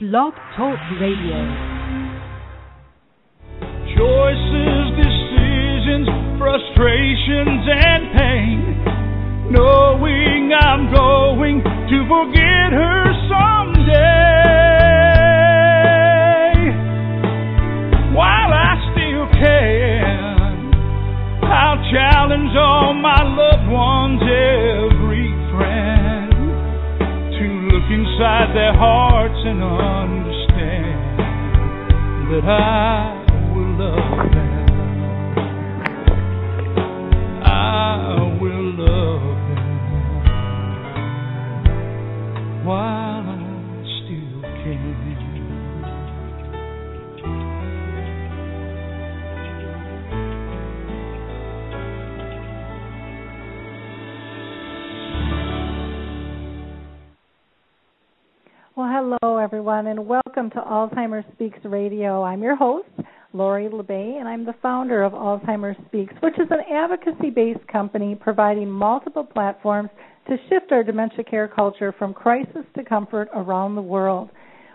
Blog Talk Radio. Choices, decisions, frustrations, and pain. Knowing I'm going to forget her someday. Their hearts and understand that I hello everyone, and welcome to Alzheimer's Speaks Radio. I'm your host, Lori La Bey, and I'm the founder of Alzheimer's Speaks, which is an advocacy-based company providing multiple platforms to shift our dementia care culture from crisis to comfort around the world.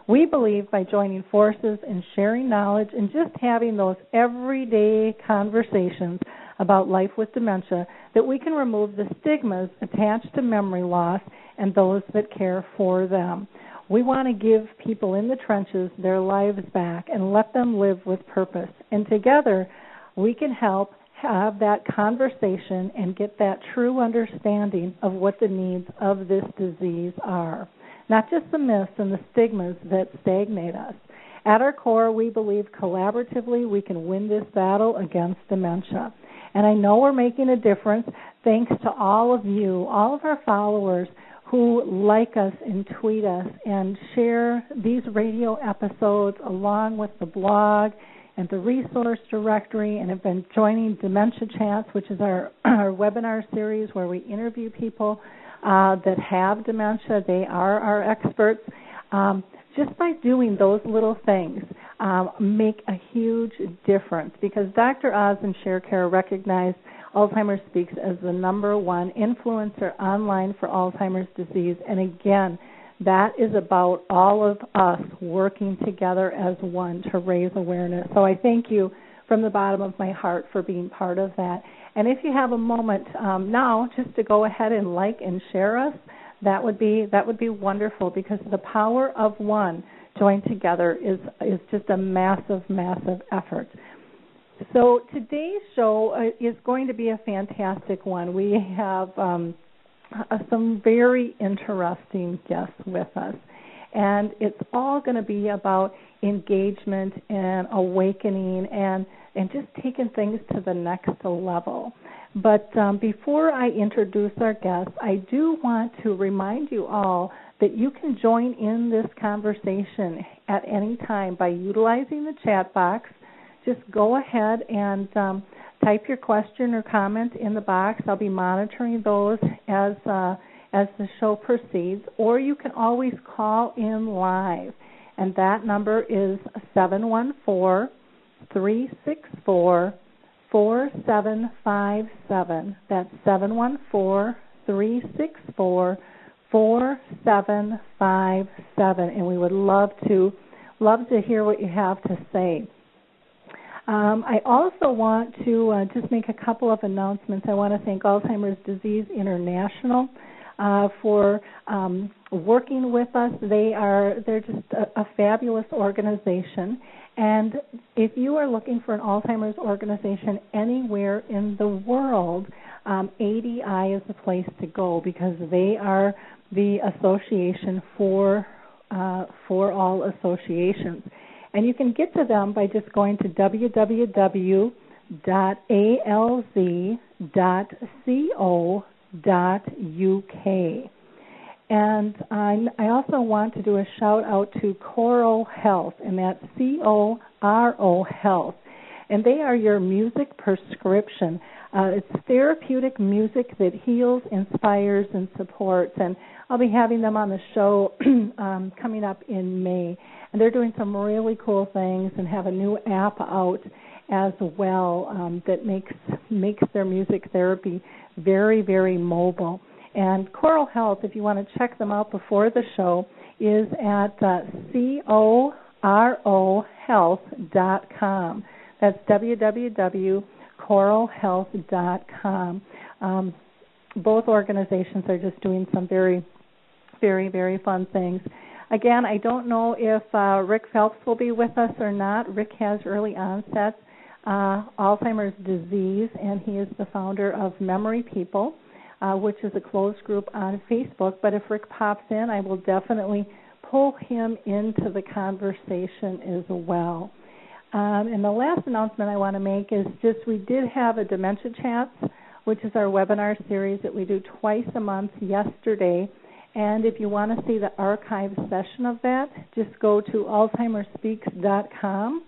We believe by joining forces and sharing knowledge and just having those everyday conversations about life with dementia that we can remove the stigmas attached to memory loss and those that care for them. We want to give people in the trenches their lives back and let them live with purpose. And together, we can help have that conversation and get that true understanding of what the needs of this disease are. Not just the myths and the stigmas that stagnate us. At our core, we believe collaboratively we can win this battle against dementia. And I know we're making a difference thanks to all of you, all of our followers who like us and tweet us and share these radio episodes along with the blog and the resource directory and have been joining Dementia Chats, which is our, our webinar series where we interview people uh, that have dementia. They are our experts. Um, just by doing those little things um, make a huge difference because Dr. Oz and ShareCare recognized Alzheimer's Speaks as the number one influencer online for Alzheimer's disease. And again, that is about all of us working together as one to raise awareness. So I thank you from the bottom of my heart for being part of that. And if you have a moment um, now, just to go ahead and like and share us, that would be that would be wonderful because the power of one joined together is is just a massive, massive effort. So today's show uh, is going to be a fantastic one. We have um, uh, some very interesting guests with us, and it's all going to be about engagement and awakening and and just taking things to the next level. But um, before I introduce our guests, I do want to remind you all that you can join in this conversation at any time by utilizing the chat box just go ahead and um, type your question or comment in the box. I'll be monitoring those as uh, as the show proceeds, or you can always call in live, and that number is seven one four three six four four seven five seven. That's seven one four three six four four seven five seven, and we would love to love to hear what you have to say. Um, I also want to uh, just make a couple of announcements. I want to thank Alzheimer's Disease International uh, for um, working with us. They are they're just a, a fabulous organization. And if you are looking for an Alzheimer's organization anywhere in the world, um, ADI is the place to go because they are the association for uh, for all associations. And you can get to them by just going to www.alz.co.uk. And I, I also want to do a shout out to CoRo Health, and that's C O R O Health. And they are your music prescription. Uh, it's therapeutic music that heals, inspires, and supports. And I'll be having them on the show um, coming up in May and they're doing some really cool things and have a new app out as well um, that makes makes their music therapy very very mobile. And CoRo Health, if you want to check them out before the show, is at uh, corohealth.com. That's www.corohealth.com. Um, both organizations are just doing some very, very, very fun things. Again, I don't know if uh, Rick Phelps will be with us or not. Rick has early onset uh, Alzheimer's disease, and he is the founder of Memory People, uh, which is a closed group on Facebook. But if Rick pops in, I will definitely pull him into the conversation as well. Um, and the last announcement I want to make is just we did have a Dementia Chats, which is our webinar series that we do twice a month yesterday. And if you want to see the archive session of that, just go to alzheimerspeaks.com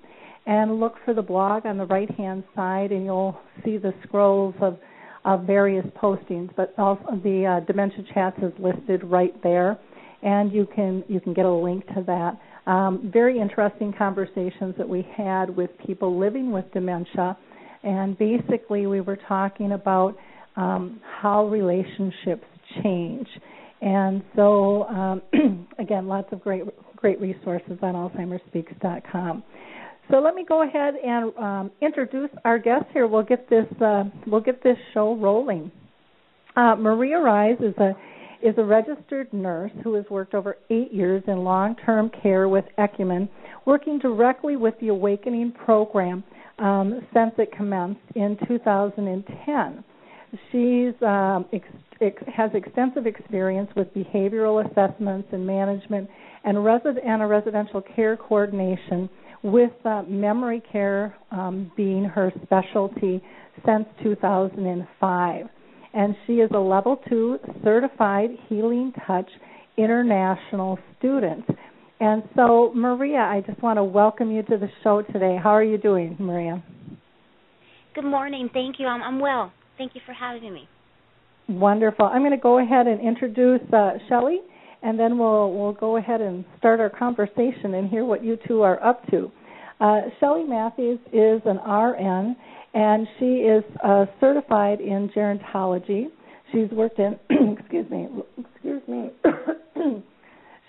and look for the blog on the right hand side, and you'll see the scrolls of, of various postings. But also the uh, Dementia Chats is listed right there, and you can you can get a link to that. Um, very interesting conversations that we had with people living with dementia, and basically we were talking about um, how relationships change. And so, um, again, lots of great great resources on AlzheimersSpeaks.com. So let me go ahead and um, introduce our guest here. We'll get this uh, we'll get this show rolling. Uh, Maria Reyes is a is a registered nurse who has worked over eight years in long-term care with Ecumen, working directly with the Awakening program um, since it commenced in 2010. She's um, has extensive experience with behavioral assessments and management and, resi- and a residential care coordination with uh, memory care um, being her specialty since 2005. And she is a level two certified Healing Touch international student. And so, Maria, I just want to welcome you to the show today. How are you doing, Maria? Good morning. Thank you. I'm, I'm well. Thank you for having me. Wonderful. I'm going to go ahead and introduce uh, Shelley and then we'll we'll go ahead and start our conversation and hear what you two are up to. Uh, Shelley Matthes is an RN, and she is uh, certified in gerontology. She's worked in excuse me excuse me.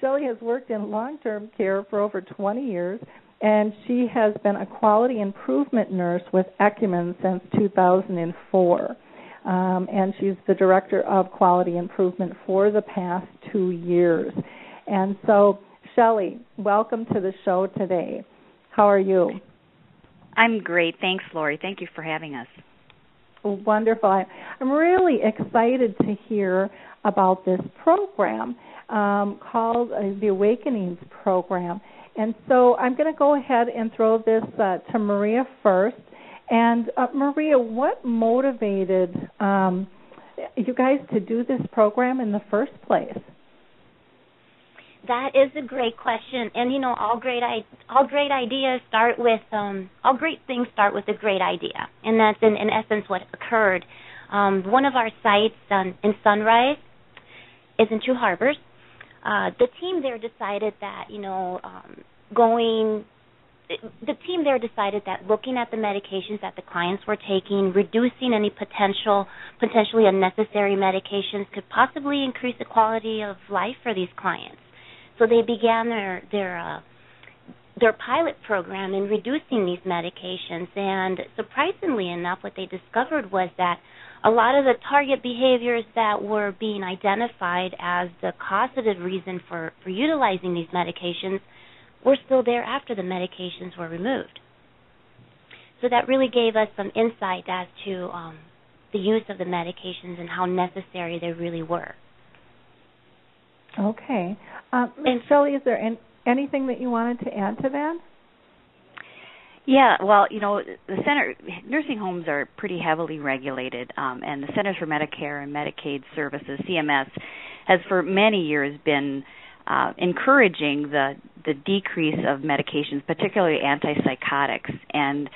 Shelley has worked in long-term care for over 20 years, and she has been a quality improvement nurse with Ecumen since 2004 um, and she's the director of quality improvement for the past two years. And so, Shelley, welcome to the show today. How are you? I'm great. Thanks, Lori. Thank you for having us. Wonderful. I'm really excited to hear about this program um, called uh, the Awakenings Program. And so I'm going to go ahead and throw this uh, to Maria first. And uh, Maria, what motivated um, you guys to do this program in the first place? That is a great question, and you know, all great all great ideas start with um, all great things start with a great idea, and that's in, in essence what occurred. Um, one of our sites um, in Sunrise is in Two Harbors. Uh, the team there decided that you know um, going the team there decided that looking at the medications that the clients were taking, reducing any potential potentially unnecessary medications could possibly increase the quality of life for these clients. So they began their their uh, their pilot program in reducing these medications and surprisingly enough what they discovered was that a lot of the target behaviors that were being identified as the causative reason for, for utilizing these medications were still there after the medications were removed. So that really gave us some insight as to um, the use of the medications and how necessary they really were. Okay. Uh, and Shelley, is there any, anything that you wanted to add to that? Yeah, well, you know, the center nursing homes are pretty heavily regulated, um, and the Centers for Medicare and Medicaid Services (CMS) has for many years been uh, encouraging the the decrease of medications, particularly antipsychotics, and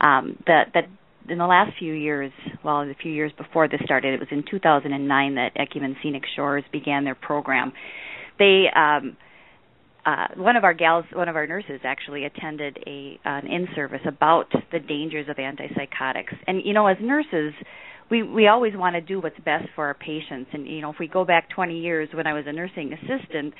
um, that that in the last few years, well, the few years before this started, it was in 2009 that Ecumen Scenic Shores began their program. They um, uh, one of our gals, one of our nurses, actually attended a an in service about the dangers of antipsychotics. And you know, as nurses, we we always want to do what's best for our patients. And you know if we go back 20 years when I was a nursing assistant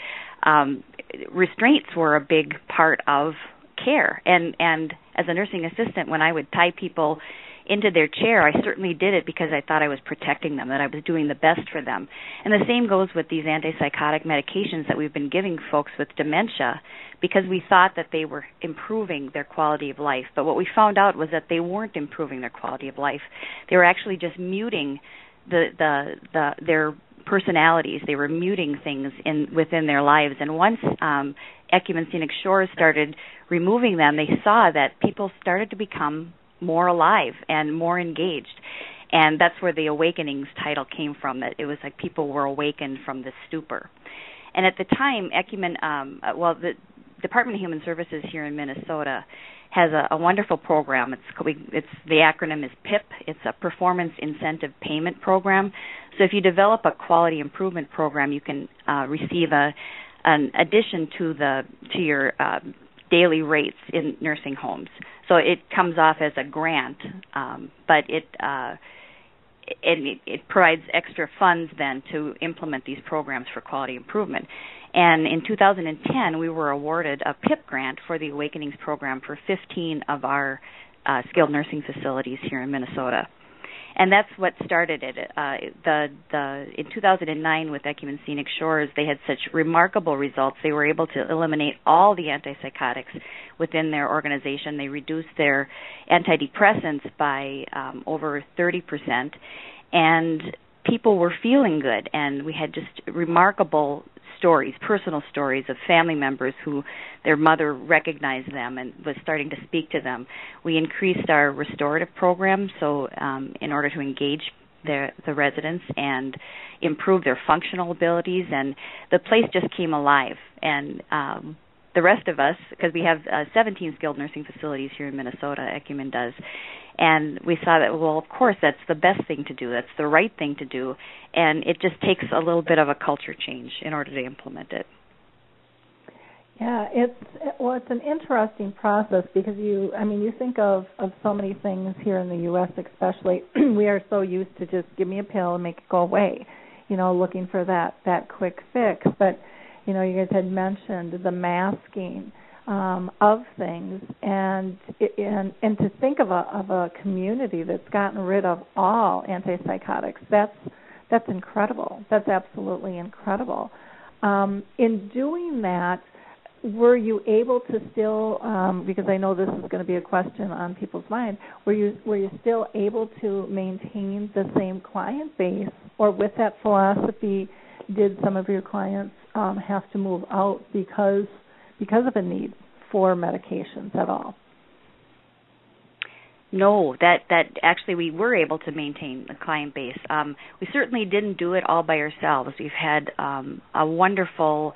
um restraints were a big part of care. And and as a nursing assistant when I would tie people into their chair, I certainly did it because I thought I was protecting them, that I was doing the best for them. And the same goes with these antipsychotic medications that we've been giving folks with dementia because we thought that they were improving their quality of life. But what we found out was that they weren't improving their quality of life. They were actually just muting the the the their personalities. They were muting things in within their lives. And once um Ecumen Scenic Shores started removing them, they saw that people started to become more alive and more engaged. And that's where the awakenings title came from that it was like people were awakened from the stupor. And at the time ecumen um well the department of human services here in minnesota has a, a wonderful program. It's it's the acronym is pip it's a performance incentive payment program. So if you develop a quality improvement program you can uh receive a an addition to the to your uh, daily rates in nursing homes. So it comes off as a grant, um, but it uh, it, it provides extra funds then to implement these programs for quality improvement. And in 2010, we were awarded a PIP grant for the Awakenings program for 15 of our uh, skilled nursing facilities here in Minnesota and that's what started it. Uh, the the in 2009 with Ecumen Scenic Shores, they had such remarkable results. They were able to eliminate all the antipsychotics within their organization. They reduced their antidepressants by um, over 30 percent, and people were feeling good. And we had just remarkable stories, personal stories of family members who their mother recognized them and was starting to speak to them. We increased our restorative program so um, in order to engage the the residents and improve their functional abilities and the place just came alive and um the rest of us because we have uh, 17 skilled nursing facilities here in Minnesota Ecumen does and we saw that well of course that's the best thing to do. That's the right thing to do. And it just takes a little bit of a culture change in order to implement it. Yeah it's well it's an interesting process because you i mean you think of of so many things here in the us especially we are so used to just give me a pill and make it go away you know looking for that that quick fix. But you know you guys had mentioned the masking um, of things, and and and to think of a of a community that's gotten rid of all antipsychotics. That's that's incredible. That's absolutely incredible. Um, in doing that, were you able to still um, because I know this is going to be a question on people's mind were you were you still able to maintain the same client base or with that philosophy did some of your clients um, have to move out because because of a need for medications at all? No, that that actually we were able to maintain the client base. Um, we certainly didn't do it all by ourselves. We've had um, a wonderful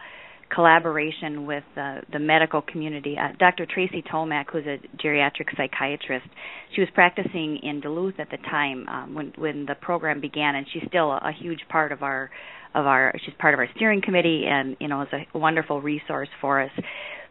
collaboration with uh, the medical community. Uh, Dr. Tracy Tomac, who's a geriatric psychiatrist, she was practicing in Duluth at the time um, when when the program began, and she's still a, a huge part of our of our. She's part of our steering committee, and you know is a wonderful resource for us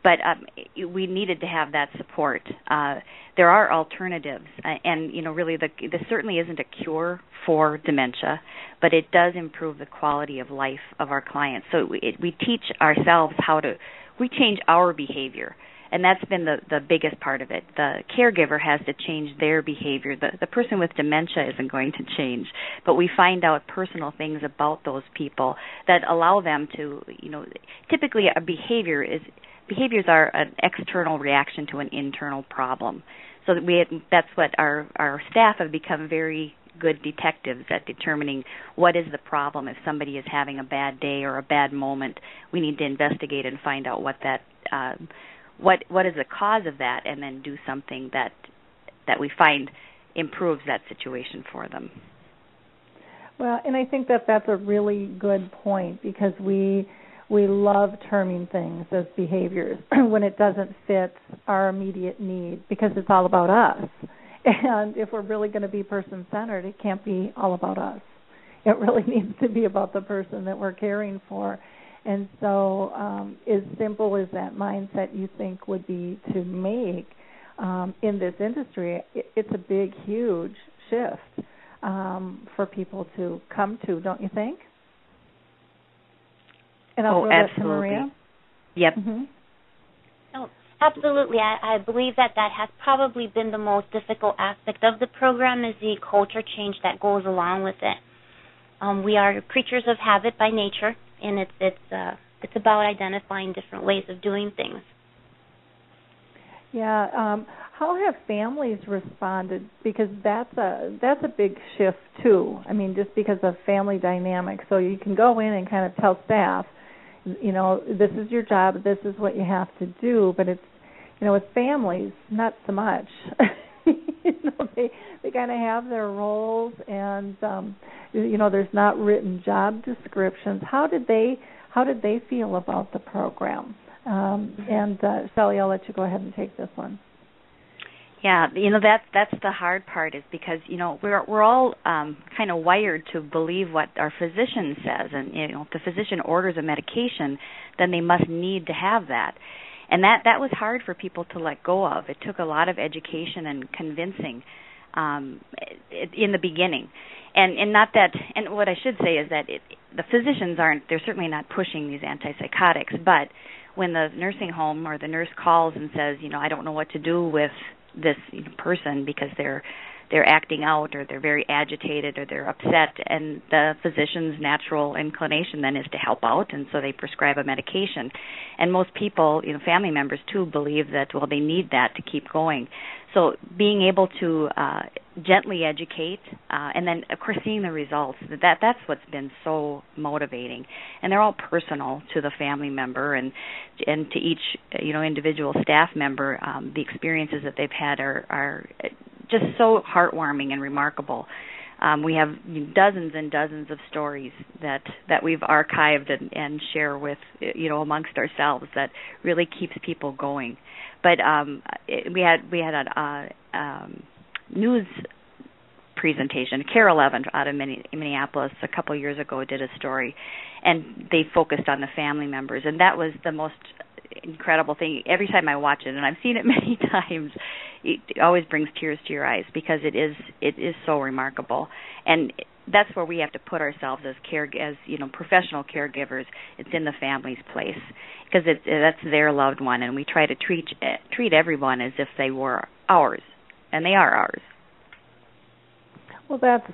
but um, we needed to have that support. Uh, there are alternatives, uh, and you know, really, the, this certainly isn't a cure for dementia, but it does improve the quality of life of our clients. So it, we teach ourselves how to, we change our behavior and that's been the the biggest part of it. The caregiver has to change their behavior. The the person with dementia isn't going to change, but we find out personal things about those people that allow them to, you know, typically a behavior is behaviors are an external reaction to an internal problem. So that we that's what our our staff have become very good detectives at determining what is the problem if somebody is having a bad day or a bad moment we need to investigate and find out what that uh, what what is the cause of that and then do something that that we find improves that situation for them well and i think that that's a really good point because we we love terming things as behaviors when it doesn't fit our immediate need because it's all about us. And if we're really going to be person centered, it can't be all about us. It really needs to be about the person that we're caring for. And so, um, as simple as that mindset you think would be to make um, in this industry, it, it's a big, huge shift. um, for people to come to, don't you think? And I'll oh, throw absolutely. that to Maria. Yep. Mm-hmm. Oh, absolutely. I, I believe that that has probably been the most difficult aspect of the program is the culture change that goes along with it. Um, we are creatures of habit by nature, and it's it's uh, it's about identifying different ways of doing things. Yeah. Um, how have families responded? Because that's a that's a big shift too. I mean, just because of family dynamics. So you can go in and kind of tell staff, you know, this is your job, this is what you have to do. But it's, you know, with families, not so much. you know, they they kind of have their roles, and um, you know, there's not written job descriptions. How did they how did they feel about the program? Um, and uh, Shelly, I'll let you go ahead and take this one. Yeah, you know that's that's the hard part is because you know we're we're all um kind of wired to believe what our physician says and you know if the physician orders a medication then they must need to have that. And that that was hard for people to let go of. It took a lot of education and convincing um in the beginning. And and not that and what I should say is that it, the physicians aren't they're certainly not pushing these antipsychotics, but when the nursing home or the nurse calls and says, you know, I don't know what to do with this person because they're they're acting out or they're very agitated or they're upset. And the physician's natural inclination then is to help out and so they prescribe a medication. And most people you know family members too believe that well they need that to keep going so being able to uh gently educate uh and then of course seeing the results that that's what's been so motivating and they're all personal to the family member and and to each you know individual staff member um the experiences that they've had are are just so heartwarming and remarkable. Um, we have dozens and dozens of stories that that we've archived and, and share with you know amongst ourselves that really keeps people going. But um, it, we had we had a uh, um, news presentation. KARE 11 out of Minneapolis a couple years ago did a story, and they focused on the family members, and that was the most incredible thing. Every time I watch it, and I've seen it many times, it always brings tears to your eyes because it is it is so remarkable, and that's where we have to put ourselves as care as you know professional caregivers. It's in the family's place because it's that's their loved one, and we try to treat treat everyone as if they were ours, and they are ours. Well, that's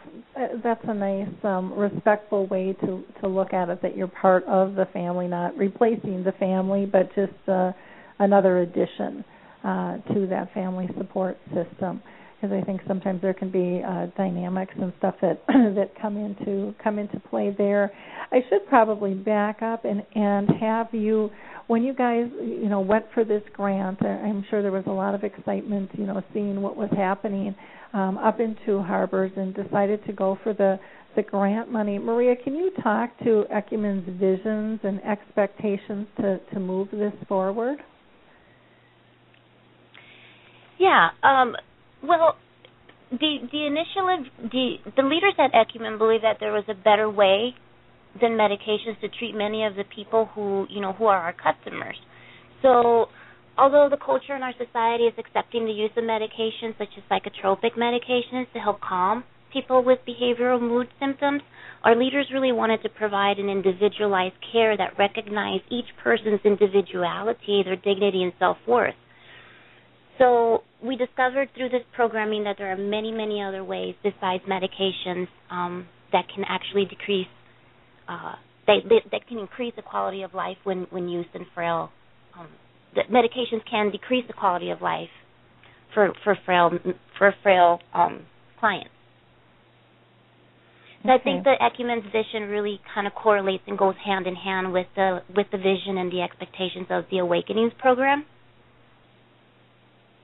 that's a nice, um, respectful way to to look at it. That you're part of the family, not replacing the family, but just uh, another addition uh, to that family support system. Because I think sometimes there can be uh, dynamics and stuff that that come into come into play there. I should probably back up and and have you when you guys you know went for this grant. I'm sure there was a lot of excitement, you know, seeing what was happening um, up in Two Harbors and decided to go for the the grant money. Maria, can you talk to Ecumen's visions and expectations to to move this forward? Yeah. Um, well, the the initial the the leaders at Ecumen believe that there was a better way than medications to treat many of the people who you know who are our customers. So although the culture in our society is accepting the use of medications such as psychotropic medications to help calm people with behavioral mood symptoms, our leaders really wanted to provide an individualized care that recognized each person's individuality, their dignity, and self worth. So we discovered through this programming that there are many, many other ways besides medications um, that can actually decrease, uh, that, that can increase the quality of life when when used in frail um, that medications can decrease the quality of life for for frail for frail um, clients. So okay. I think the Ecumen's vision really kind of correlates and goes hand in hand with the with the vision and the expectations of the Awakenings program.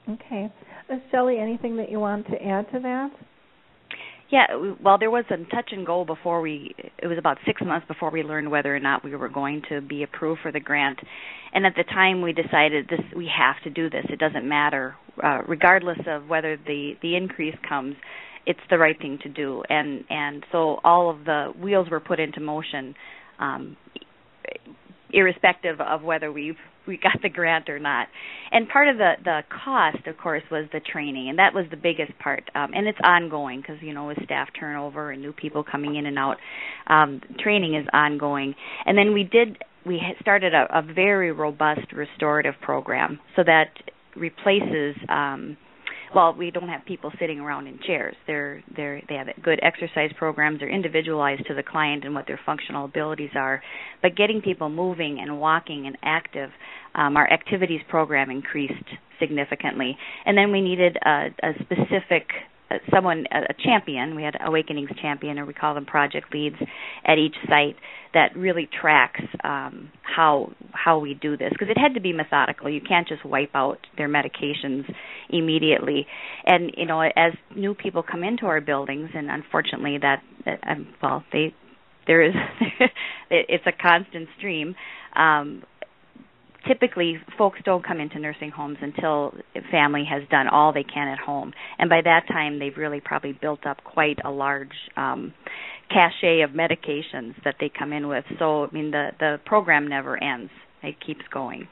Okay, uh, Shelly, anything that you want to add to that? Yeah, well, there was a touch and go before we. It was about six months before we learned whether or not we were going to be approved for the grant, and at the time we decided this we have to do this. It doesn't matter, uh, regardless of whether the the increase comes. It's the right thing to do, and and so all of the wheels were put into motion, um, irrespective of whether we we got the grant or not. And part of the the cost, of course, was the training, and that was the biggest part. Um, and it's ongoing because you know with staff turnover and new people coming in and out, um, training is ongoing. And then we did we started a, a very robust restorative program so that replaces um, well, we don't have people sitting around in chairs. They're they're they have good exercise programs. They're individualized to the client and what their functional abilities are. But getting people moving and walking and active, um, our activities program increased significantly. And then we needed a, a specific someone a champion we had awakenings champion or we call them project leads at each site that really tracks um, how how we do this. Because it had to be methodical. You can't just wipe out their medications immediately. And you know as new people come into our buildings and unfortunately that, that um, well they there is it's a constant stream um, typically folks don't come into nursing homes until family has done all they can at home. And by that time they've really probably built up quite a large um cachet of medications that they come in with. So i mean the the program never ends. It keeps going.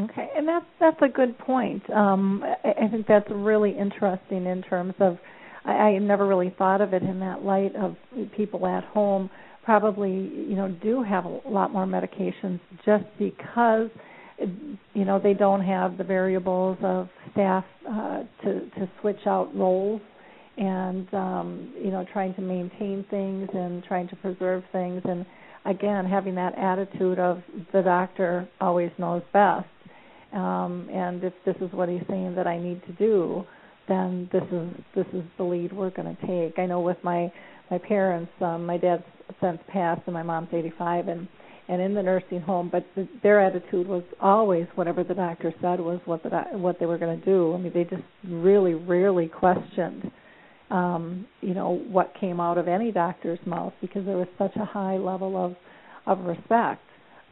Okay. And that's that's a good point. Um i, I think that's really interesting in terms of I, I never really thought of it in that light of people at home probably you know do have a lot more medications just because you know they don't have the variables of staff uh, to to switch out roles and um, you know trying to maintain things and trying to preserve things and again having that attitude of the doctor always knows best um, and if this is what he's saying that I need to do then this is this is the lead we're going to take. I know with my my parents, um, my dad's since passed, and my mom's 85, and and in the nursing home. But the, their attitude was always whatever the doctor said was what the what they were going to do. I mean, they just really rarely questioned, um, you know, what came out of any doctor's mouth because there was such a high level of of respect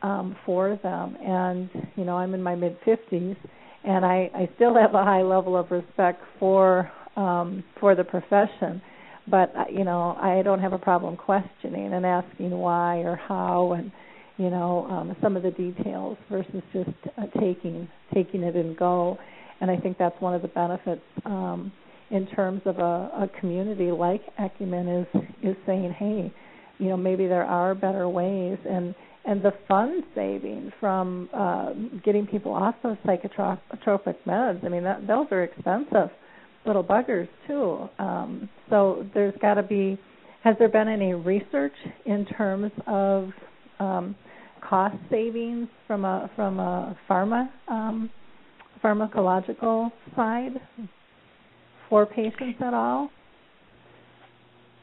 um, for them. And you know, I'm in my mid 50s, and I I still have a high level of respect for um, for the profession but uh, you know I don't have a problem questioning and asking why or how and you know um, some of the details versus just uh, taking taking it and go. And I think that's one of the benefits um, in terms of a, a community like Ecumen is is saying, hey, you know maybe there are better ways and and the fund saving from uh, getting people off those psychotropic meds. I mean that those are expensive little buggers too. Um, so there's got to be. Has there been any research in terms of um, cost savings from a from a pharma um, pharmacological side for patients at all?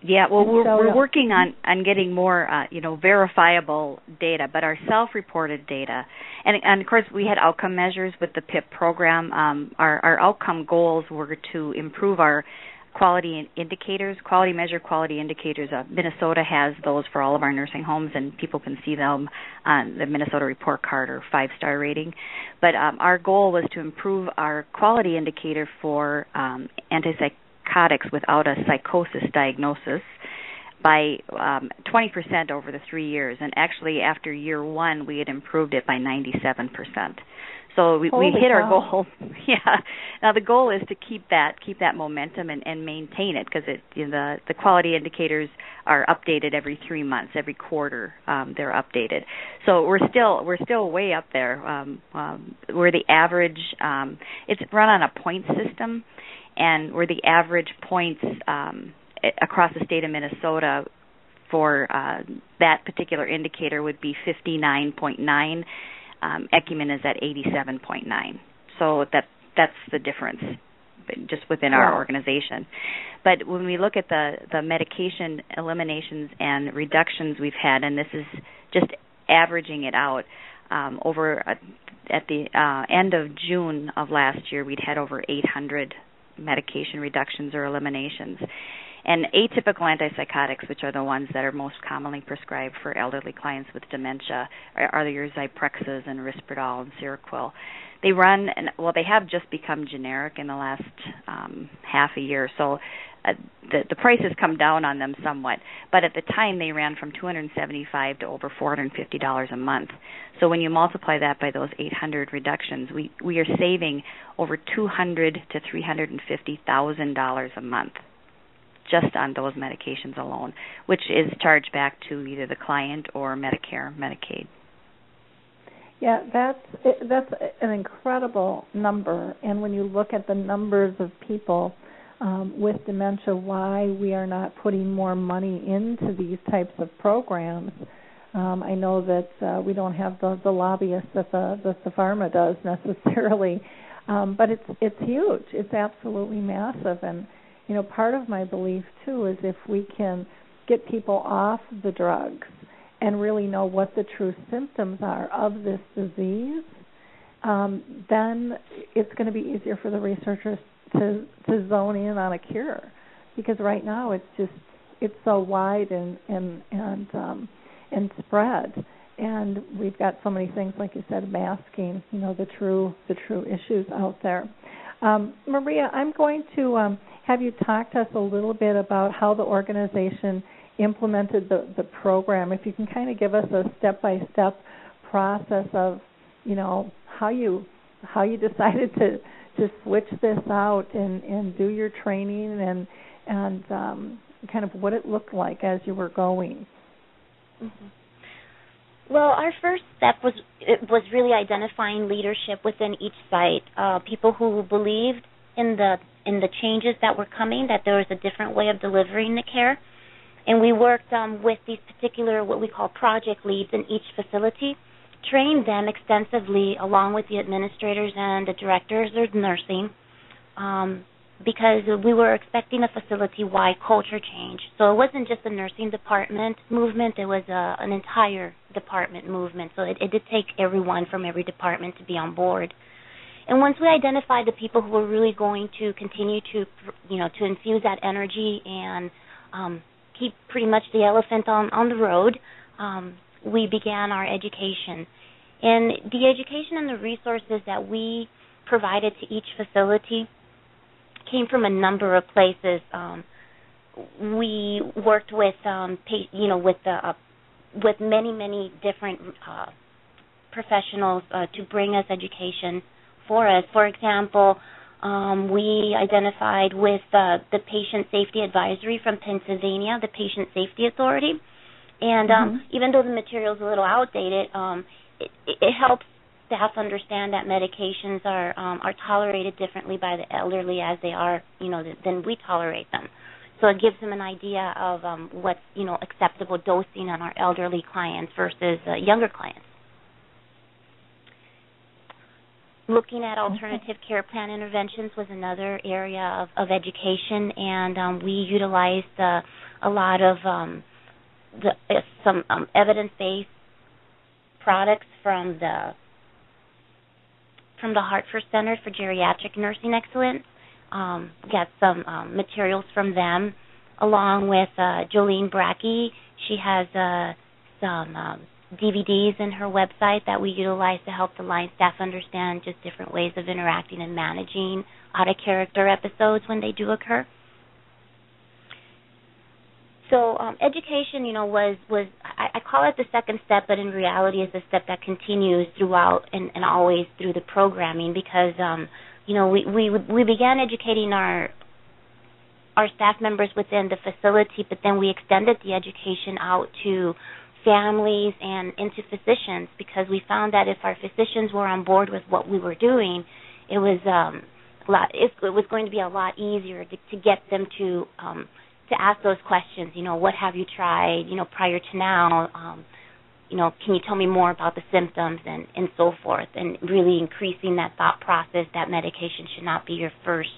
Yeah, well, we're, we're working on on getting more, uh, you know, verifiable data, but our self-reported data, and, and of course, we had outcome measures with the PIP program. Um, our our outcome goals were to improve our quality indicators, quality measure quality indicators. Uh, Minnesota has those for all of our nursing homes, and people can see them on the Minnesota report card or five star rating. But um, our goal was to improve our quality indicator for um, antipsychotic psychotics without a psychosis diagnosis by um, 20% over the three years. And actually, after year one, we had improved it by 97%. So we, we hit our goal. yeah. Now the goal is to keep that keep that momentum and, and maintain it because it you know, the the quality indicators are updated every three months, every quarter um, they're updated. So we're still we're still way up there. Um, um, we're the average. Um, it's run on a point system, and where the average points um, across the state of Minnesota for uh, that particular indicator would be 59.9. Um, Ecumen is at 87.9. So that that's the difference just within our organization. But when we look at the the medication eliminations and reductions we've had, and this is just averaging it out um, over a, at the uh, end of June of last year, we'd had over 800 medication reductions or eliminations. And atypical antipsychotics, which are the ones that are most commonly prescribed for elderly clients with dementia, are, your Zyprexas and Risperdal and Seroquel. They run, and well, they have just become generic in the last um, half a year. So, uh, the the prices come down on them somewhat, but at the time they ran from 275 to over 450 dollars a month. So when you multiply that by those 800 reductions, we we are saving over 200 to 350 thousand dollars a month just on those medications alone, which is charged back to either the client or Medicare, Medicaid. Yeah, that's that's an incredible number. And when you look at the numbers of people um, with dementia, why we are not putting more money into these types of programs. Um, I know that uh, we don't have the, the lobbyists that the, the, the pharma does necessarily, um, but it's it's huge. It's absolutely massive, and you know part of my belief too is if we can get people off the drugs and really know what the true symptoms are of this disease, um, then it's going to be easier for the researchers to to zone in on a cure, because right now it's just it's so wide and and and um, and spread, and we've got so many things like you said masking, you know, the true the true issues out there. Um, Maria, I'm going to um, have you talk to us a little bit about how the organization implemented the, the program. If you can kind of give us a step by step process of, you know, how you how you decided to to switch this out and and do your training and and um, kind of what it looked like as you were going. Mm-hmm. Well, our first step was was really identifying leadership within each site, uh, people who believed in the in the changes that were coming, that there was a different way of delivering the care, and we worked um, with these particular what we call project leads in each facility, trained them extensively along with the administrators and the directors of nursing, um, because we were expecting a facility-wide culture change. So it wasn't just a nursing department movement; it was a, an entire department movement. So it, it did take everyone from every department to be on board. And once we identified the people who were really going to continue to, you know, to infuse that energy and um, keep pretty much the elephant on on the road, um, we began our education. And the education and the resources that we provided to each facility came from a number of places. Um, we worked with, um, you know, with the uh, with many many different uh, professionals uh, to bring us education for us. For example, um, we identified with uh, the Patient Safety Advisory from Pennsylvania, the Patient Safety Authority, and um, mm-hmm. even though the material is a little outdated, um, it, it helps staff understand that medications are um, are tolerated differently by the elderly as they are, you know, than we tolerate them. So it gives them an idea of um, what's you know acceptable dosing on our elderly clients versus uh, younger clients. Looking at alternative okay. care plan interventions was another area of, of education, and um, we utilized uh, a lot of um, the, uh, some um, evidence-based products from the from the Hartford Center for Geriatric Nursing Excellence. Um, got some um, materials from them, along with uh, Jolene Brackey. She has uh, some um, DVDs in her website that we utilize to help the line staff understand just different ways of interacting and managing out of character episodes when they do occur. So um, education, you know, was was I, I call it the second step, but in reality, is a step that continues throughout and, and always through the programming because um, you know we we we began educating our our staff members within the facility, but then we extended the education out to families and into physicians because we found that if our physicians were on board with what we were doing, it was um, lot. It, it was going to be a lot easier to, to get them to um, to ask those questions. You know, what have you tried? You know, prior to now. Um, you know, can you tell me more about the symptoms and and so forth, and really increasing that thought process that medication should not be your first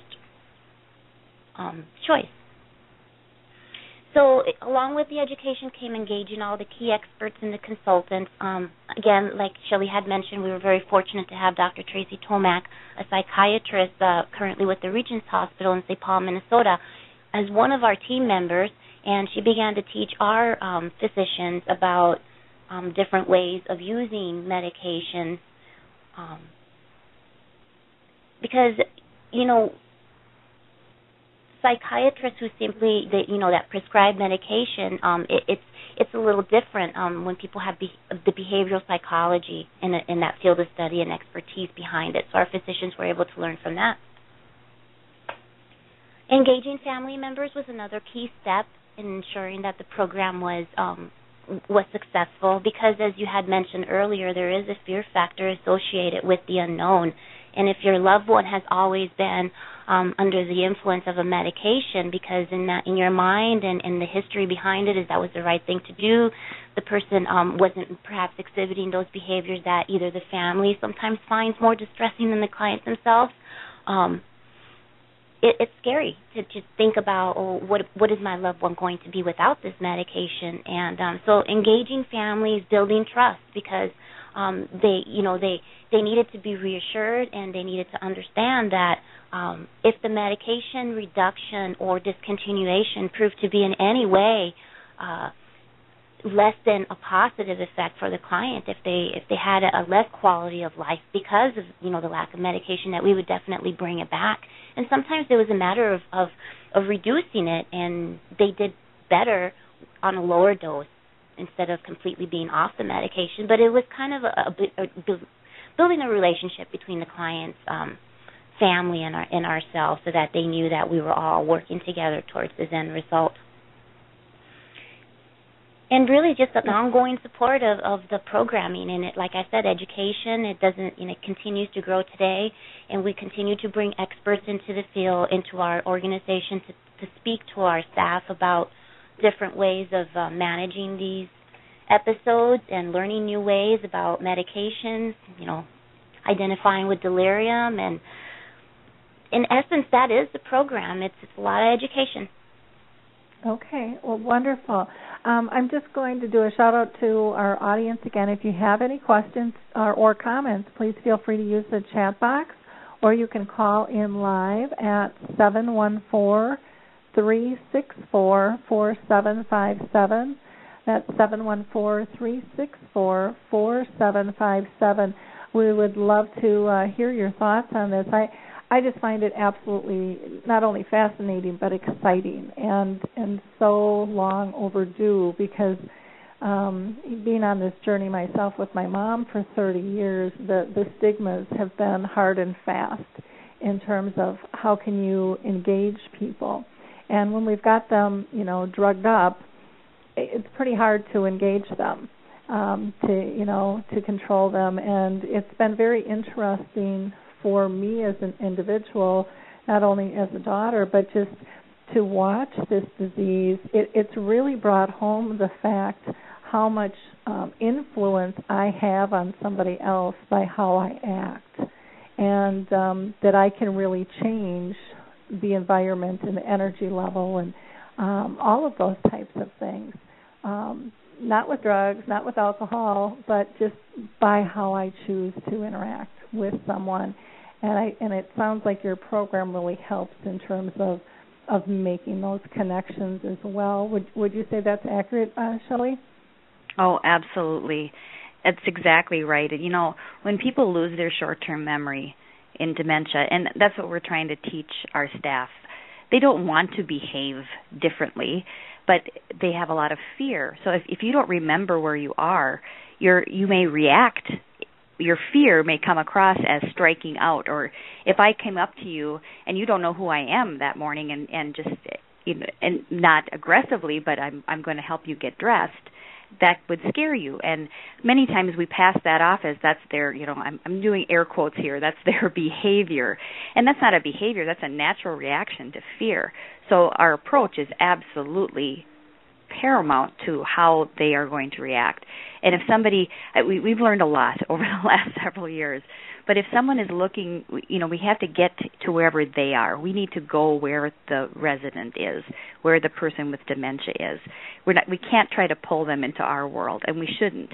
um, choice. So, along with the education came engaging all the key experts and the consultants. Um, again, like Shelly had mentioned, we were very fortunate to have Dr. Tracy Tomac, a psychiatrist uh, currently with the Regions Hospital in St. Paul, Minnesota, as one of our team members, and she began to teach our um, physicians about um, different ways of using medication. Um, because, you know, psychiatrists who simply that you know that prescribe medication, um, it, it's it's a little different um, when people have be- the behavioral psychology in, a, in that field of study and expertise behind it. So our physicians were able to learn from that. Engaging family members was another key step in ensuring that the program was um, was successful because, as you had mentioned earlier, there is a fear factor associated with the unknown. And if your loved one has always been um, under the influence of a medication, because in that in your mind and in the history behind it is that was the right thing to do, the person um, wasn't perhaps exhibiting those behaviors that either the family sometimes finds more distressing than the client themselves. Um, it, it's scary to just think about oh, what what is my loved one going to be without this medication, and um, so engaging families, building trust because um, they you know they they needed to be reassured and they needed to understand that um, if the medication reduction or discontinuation proved to be in any way uh, less than a positive effect for the client, if they if they had a, a less quality of life because of you know the lack of medication, that we would definitely bring it back. And sometimes it was a matter of of, of reducing it, and they did better on a lower dose instead of completely being off the medication. But it was kind of a, a, a building a relationship between the client's um, family and, our, and ourselves so that they knew that we were all working together towards this end result. And really just an ongoing support of, of the programming and it like I said, education, it doesn't you know, it continues to grow today and we continue to bring experts into the field, into our organization to, to speak to our staff about different ways of uh, managing these episodes and learning new ways about medications, you know, identifying with delirium and in essence that is the program. It's, it's a lot of education. Okay, well, wonderful. Um, I'm just going to do a shout out to our audience again. If you have any questions or, or comments, please feel free to use the chat box, or you can call in live at seven one four three six four four seven five seven. That's seven one four three six four four seven five seven. We would love to uh, hear your thoughts on this. I I just find it absolutely not only fascinating but exciting and and so long overdue because um being on this journey myself with my mom for 30 years the the stigmas have been hard and fast in terms of how can you engage people. And when we've got them you know drugged up it's pretty hard to engage them um to you know to control them. And it's been very interesting for me as an individual, not only as a daughter, but just to watch this disease, it, it's really brought home the fact how much um, influence I have on somebody else by how I act, and um, that I can really change the environment and the energy level and um, all of those types of things. Um, not with drugs, not with alcohol, but just by how I choose to interact with someone and I and it sounds like your program really helps in terms of of making those connections as well. Would would you say that's accurate, uh, Shelley? Oh, absolutely. that's exactly right. You know, when people lose their short-term memory in dementia, and that's what we're trying to teach our staff. They don't want to behave differently, but they have a lot of fear. So if if you don't remember where you are, you're you may react your fear may come across as striking out or if i came up to you and you don't know who i am that morning and and just you know and not aggressively but i'm i'm going to help you get dressed that would scare you. And many times we pass that off as that's their you know i'm i'm doing air quotes here that's their behavior. And that's not a behavior that's a natural reaction to fear. So our approach is absolutely paramount to how they are going to react. And if somebody, we, we've learned a lot over the last several years, but if someone is looking, you know, we have to get to wherever they are. We need to go where the resident is, where the person with dementia is. We're not, we can't try to pull them into our world, and we shouldn't.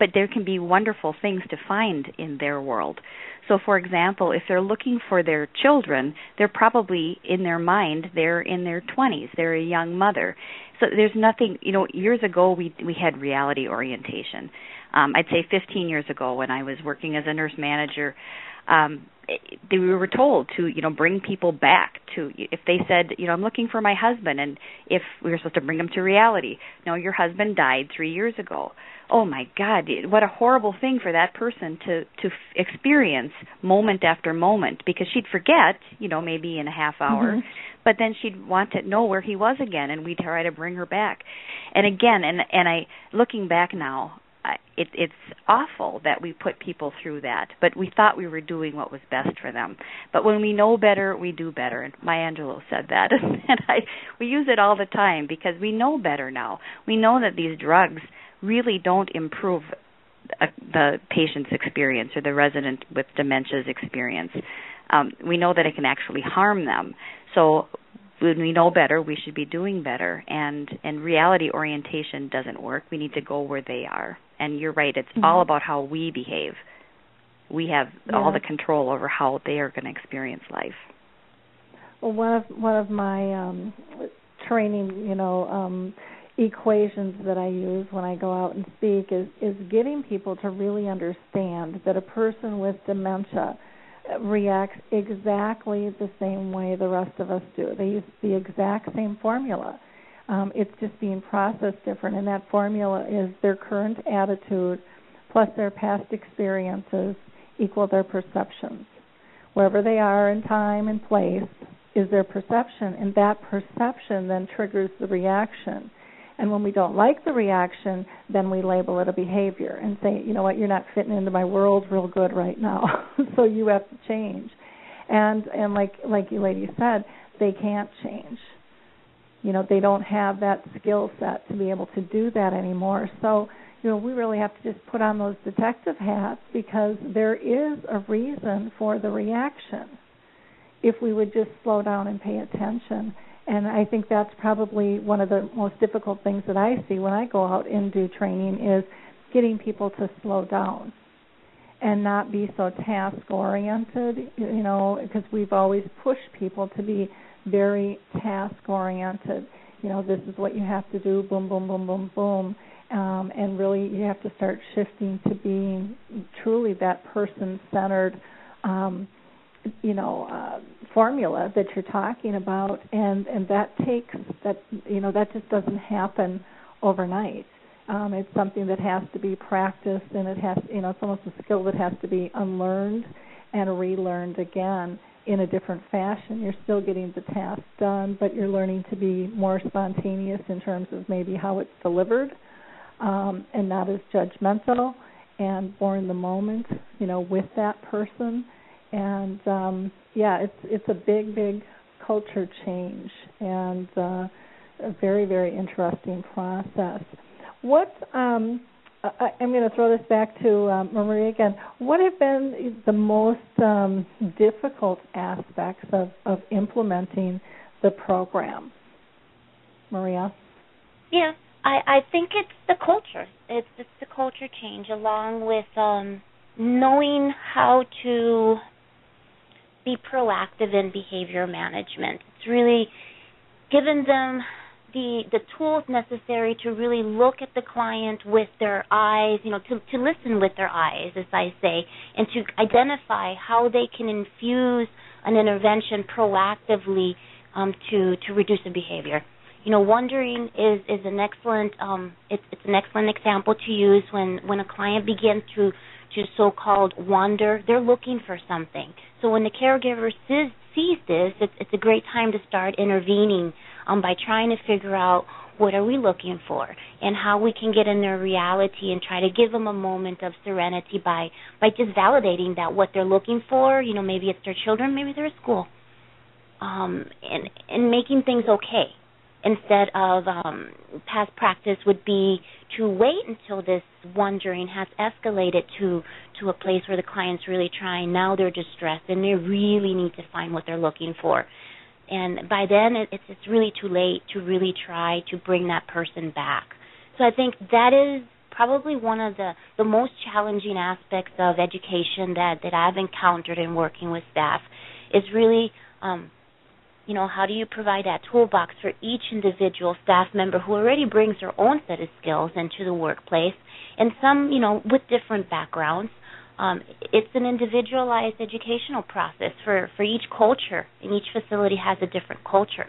But there can be wonderful things to find in their world. So, for example, if they're looking for their children, they're probably in their mind they're in their 20s. They're a young mother. So there's nothing. You know, years ago we we had reality orientation. Um, I'd say 15 years ago when I was working as a nurse manager. um, they we were told to you know bring people back to if they said you know I'm looking for my husband and if we were supposed to bring them to reality no your husband died 3 years ago oh my god what a horrible thing for that person to to f- experience moment after moment because she'd forget you know maybe in a half hour mm-hmm. but then she'd want to know where he was again and we'd try to bring her back and again and and I looking back now it, it's awful that we put people through that, but we thought we were doing what was best for them. But when we know better, we do better. And Maya Angelou said that, and I we use it all the time because we know better now. We know that these drugs really don't improve the patient's experience or the resident with dementia's experience. Um, we know that it can actually harm them. So when we know better, we should be doing better. And and reality orientation doesn't work. We need to go where they are. And you're right. It's mm-hmm. all about how we behave. We have yeah. all the control over how they are going to experience life. Well, one of one of my um, training, you know, um, equations that I use when I go out and speak is is getting people to really understand that a person with dementia reacts exactly the same way the rest of us do. They use the exact same formula. Um, it's just being processed different, and that formula is their current attitude plus their past experiences equal their perceptions. Wherever they are in time and place is their perception, and that perception then triggers the reaction. And when we don't like the reaction, then we label it a behavior and say, you know what, you're not fitting into my world real good right now, so you have to change. And and like like you lady said, they can't change. You know, they don't have that skill set to be able to do that anymore. So, you know, we really have to just put on those detective hats because there is a reason for the reaction. If we would just slow down and pay attention and I think that's probably one of the most difficult things that I see when I go out and do training is getting people to slow down and not be so task oriented, you know, because we've always pushed people to be very task oriented. You know, this is what you have to do, boom, boom, boom, boom, boom. Um, and really, you have to start shifting to being truly that person centered um, you know uh, formula that you're talking about and and that takes that you know that just doesn't happen overnight. Um it's something that has to be practiced and it has you know it's almost a skill that has to be unlearned and relearned again in a different fashion. You're still getting the task done but you're learning to be more spontaneous in terms of maybe how it's delivered um and not as judgmental and more in the moment you know with that person and um, yeah, it's it's a big, big culture change and uh, a very, very interesting process. What um, I, am going to throw this back to um, Maria again. What have been the most um, difficult aspects of, of implementing the program, Maria? Yeah, I, I think it's the culture. It's it's the culture change along with um, knowing how to be proactive in behavior management. It's really given them the the tools necessary to really look at the client with their eyes, you know, to to listen with their eyes, as I say, and to identify how they can infuse an intervention proactively um, to to reduce the behavior. You know, wondering is is an excellent um, it's it's an excellent example to use when when a client begins to to so-called wander, they're looking for something. So when the caregiver sees, sees this, it's, it's a great time to start intervening um, by trying to figure out what are we looking for and how we can get in their reality and try to give them a moment of serenity by by just validating that what they're looking for you know maybe it's their children maybe they're at school um and and making things okay instead of um, past practice would be to wait until this wondering has escalated to to a place where the client's really trying now they're distressed and they really need to find what they're looking for. And by then it, it's it's really too late to really try to bring that person back. So i think that is probably one of the the most challenging aspects of education that that i've encountered in working with staff is really um you know, how do you provide that toolbox for each individual staff member who already brings their own set of skills into the workplace, and some, you know, with different backgrounds, Um, it's an individualized educational process for, for each culture, and each facility has a different culture.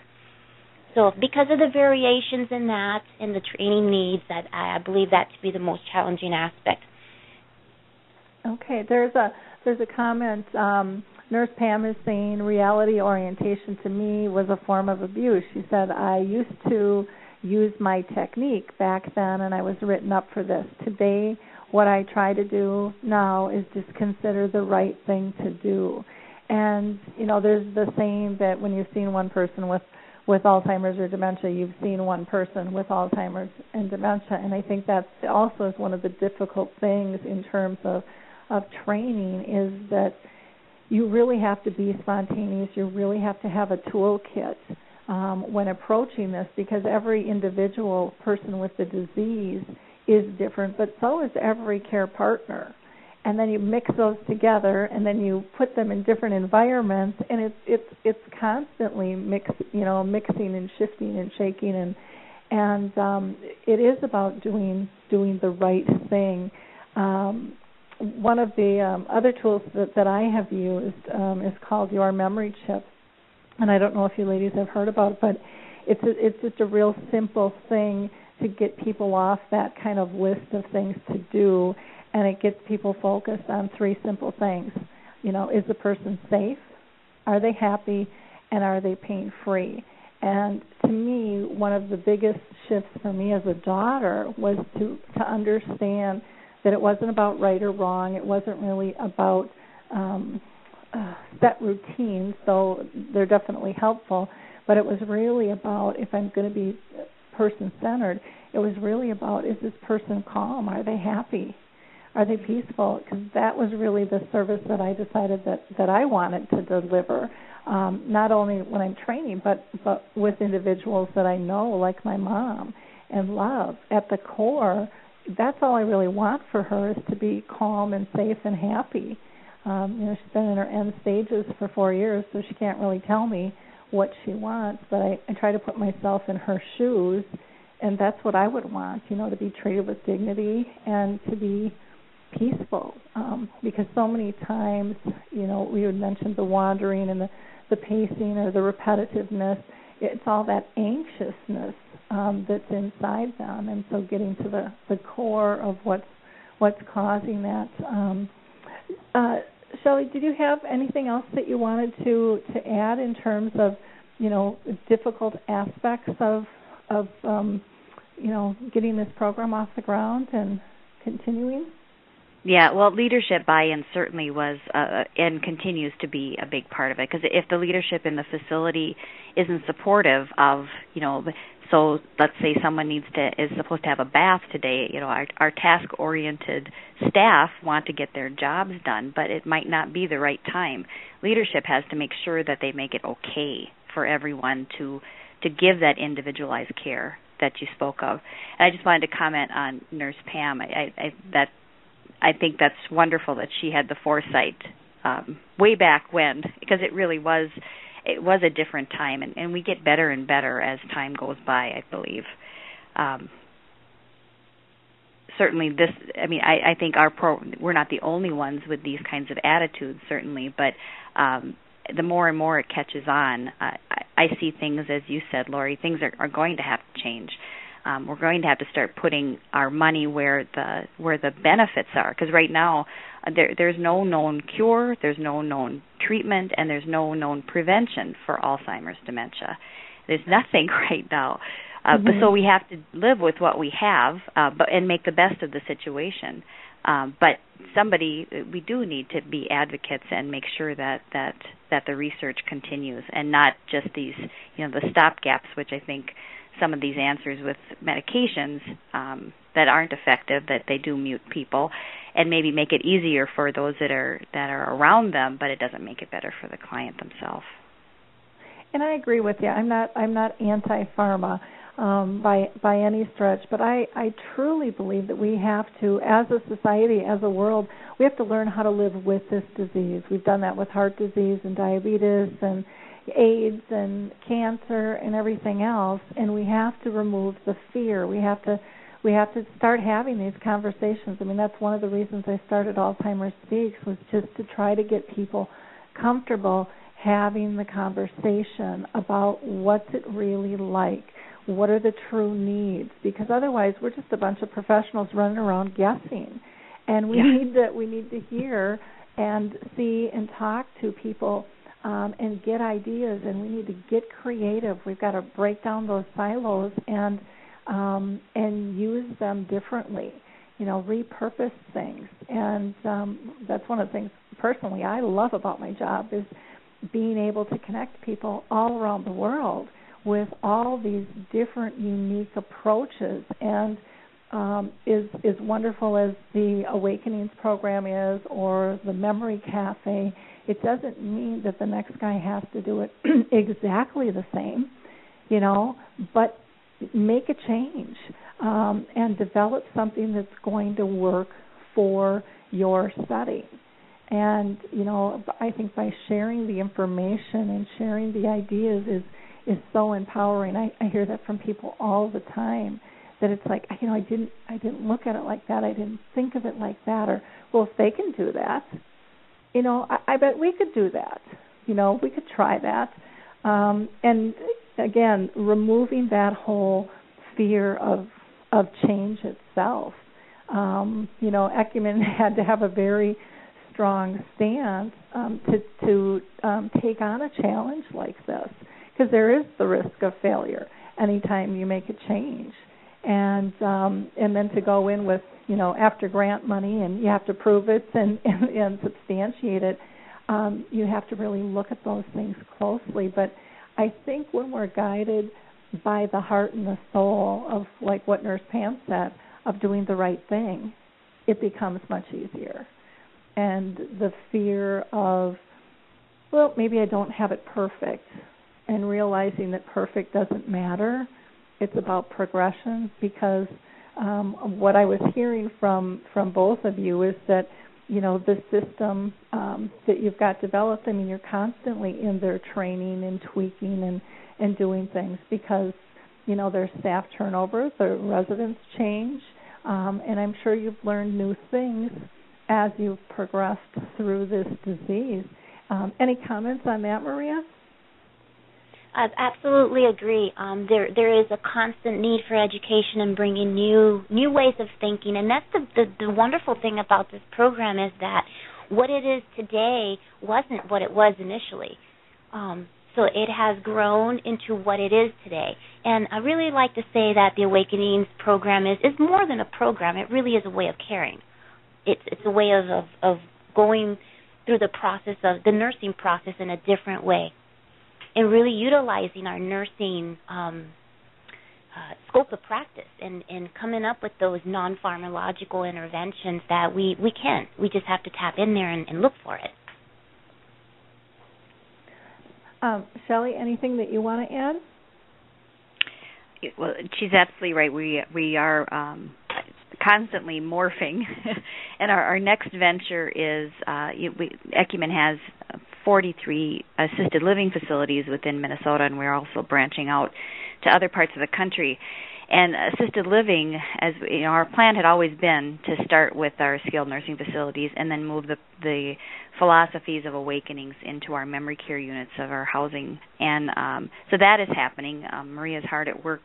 So, because of the variations in that and the training needs, that I believe that to be the most challenging aspect. Okay, there's a there's a comment. Um, Nurse Pam is saying reality orientation to me was a form of abuse. She said I used to use my technique back then, and I was written up for this. Today, what I try to do now is just consider the right thing to do. And you know, there's the saying that when you've seen one person with with Alzheimer's or dementia, you've seen one person with Alzheimer's and dementia. And I think that also is one of the difficult things in terms of of training is that you really have to be spontaneous. You really have to have a toolkit um, when approaching this because every individual person with the disease is different, but so is every care partner. And then you mix those together, and then you put them in different environments, and it's it's it's constantly mix, you know, mixing and shifting and shaking, and and um, it is about doing doing the right thing. Um, one of the um, other tools that, that I have used um, is called Your Memory Chip, and I don't know if you ladies have heard about it, but it's a, it's just a real simple thing to get people off that kind of list of things to do, and it gets people focused on three simple things. You know, is the person safe? Are they happy? And are they pain free? And to me, one of the biggest shifts for me as a daughter was to to understand that it wasn't about right or wrong. It wasn't really about um, uh, set routines, though they're definitely helpful. But it was really about if I'm going to be person centered, it was really about is this person calm? Are they happy? Are they peaceful? Because that was really the service that I decided that that I wanted to deliver. Um, not only when I'm training, but but with individuals that I know, like my mom, and love. At the core, that's all I really want for her is to be calm and safe and happy. Um, you know, she's been in her end stages for four years, so she can't really tell me what she wants. But I, I try to put myself in her shoes, and that's what I would want. You know, to be treated with dignity and to be peaceful. Um, because so many times, you know, we would mention the wandering and the the pacing or the repetitiveness. It's all that anxiousness um, that's inside them, and so getting to the the core of what's what's causing that. Um, uh, Shelley, did you have anything else that you wanted to to add in terms of you know difficult aspects of of um, you know getting this program off the ground and continuing? Yeah, well, leadership buy-in certainly was uh, and continues to be a big part of it because if the leadership in the facility isn't supportive of, you know, so let's say someone needs to is supposed to have a bath today you know our our task oriented staff want to get their jobs done but it might not be the right time. Leadership has to make sure that they make it okay for everyone to to give that individualized care that you spoke of. And i just wanted to comment on nurse pam. I, I that i think that's wonderful that she had the foresight um way back when because it really was it was a different time, and, and we get better and better as time goes by. I believe. Um, certainly, this. I mean, I, I think our pro. We're not the only ones with these kinds of attitudes, certainly, but um, the more and more it catches on, I, I see things as you said, Lori. Things are, are going to have to change. Um, we're going to have to start putting our money where the where the benefits are, because right now there, there's no known cure, there's no known treatment, and there's no known prevention for Alzheimer's dementia. There's nothing right now. Uh, mm-hmm. But so we have to live with what we have, uh, but and make the best of the situation. Um, but somebody, we do need to be advocates and make sure that that that the research continues, and not just these, you know, the stop gaps, which I think some of these answers with medications um, that aren't effective, that they do mute people, and maybe make it easier for those that are that are around them, but it doesn't make it better for the client themselves. And I agree with you. I'm not I'm not anti-pharma um, by by any stretch, but I I truly believe that we have to, as a society, as a world, we have to learn how to live with this disease. We've done that with heart disease and diabetes and AIDS and cancer and everything else, and we have to remove the fear. We have to we have to start having these conversations. I mean, that's one of the reasons I started Alzheimer's Speaks was just to try to get people comfortable having the conversation about what's it really like? What are the true needs? Because otherwise we're just a bunch of professionals running around guessing. And we yeah. need to we need to hear and see and talk to people um, and get ideas. And we need to get creative. We've got to break down those silos and um, and use them differently you know repurpose things. And um, that's one of the things personally I love about my job is being able to connect people all around the world with all these different unique approaches. And um, is is wonderful as the awakenings program is or the memory cafe it doesn't mean that the next guy has to do it exactly the same you know but make a change um, and develop something that's going to work for your setting and you know i think by sharing the information and sharing the ideas is is so empowering. I, I hear that from people all the time that it's like you know I didn't I didn't look at it like that. I didn't think of it like that. Or well, if they can do that, you know, I, I bet we could do that. You know, we could try that. Um, and again, removing that whole fear of of change itself. Um, you know, Ecumen had to have a very strong stance um, to to um, take on a challenge like this because there is the risk of failure anytime you make a change and um and then to go in with you know after grant money and you have to prove it and and, and substantiate it um you have to really look at those things closely but i think when we're guided by the heart and the soul of like what nurse pam said of doing the right thing it becomes much easier and the fear of well maybe i don't have it perfect and realizing that perfect doesn't matter. It's about progression because um, what I was hearing from from both of you is that you know the system um, that you've got developed. I mean, you're constantly in there training and tweaking and and doing things because you know there's staff turnover, the residents change, um, and I'm sure you've learned new things as you've progressed through this disease. Um, any comments on that, Maria? I absolutely agree. Um, there there is a constant need for education and bringing new new ways of thinking, and that's the, the the wonderful thing about this program is that what it is today wasn't what it was initially. Um, so it has grown into what it is today. And I really like to say that the Awakenings program is is more than a program. It really is a way of caring. It's it's a way of of, of going through the process of the nursing process in a different way and really utilizing our nursing um, uh, scope of practice and, and coming up with those non pharmacological interventions that we, we can. We just have to tap in there and, and look for it. Um, Shelley, anything that you want to add? Well, she's absolutely right. We we are um, constantly morphing, and our, our next venture is uh, we, Ecumen has 43 assisted living facilities within Minnesota, and we're also branching out to other parts of the country. And assisted living, as you know, our plan had always been to start with our skilled nursing facilities and then move the the philosophies of awakenings into our memory care units of our housing. And um, so that is happening. Um, Maria's hard at work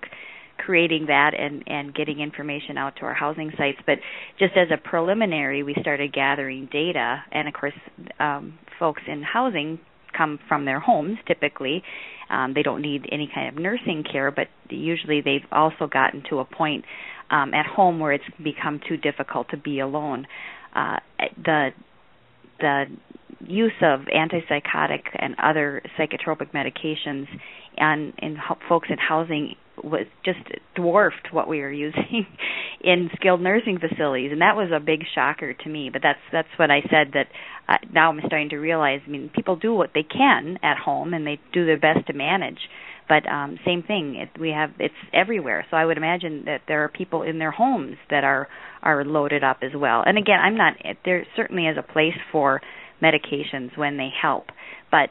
creating that and and getting information out to our housing sites. But just as a preliminary we started gathering data. And of course um, folks in housing come from their homes typically. Um, they don't need any kind of nursing care but usually they've also gotten to a point um, at home where it's become too difficult to be alone. Uh, the the use of antipsychotic and other psychotropic medications and in folks in housing was just dwarfed what we were using in skilled nursing facilities and that was a big shocker to me. But that's that's what I said that uh, now I'm starting to realize I mean people do what they can at home and they do their best to manage. But um same thing it, we have it's everywhere. So I would imagine that there are people in their homes that are are loaded up as well. And again I'm not there certainly is a place for medications when they help. But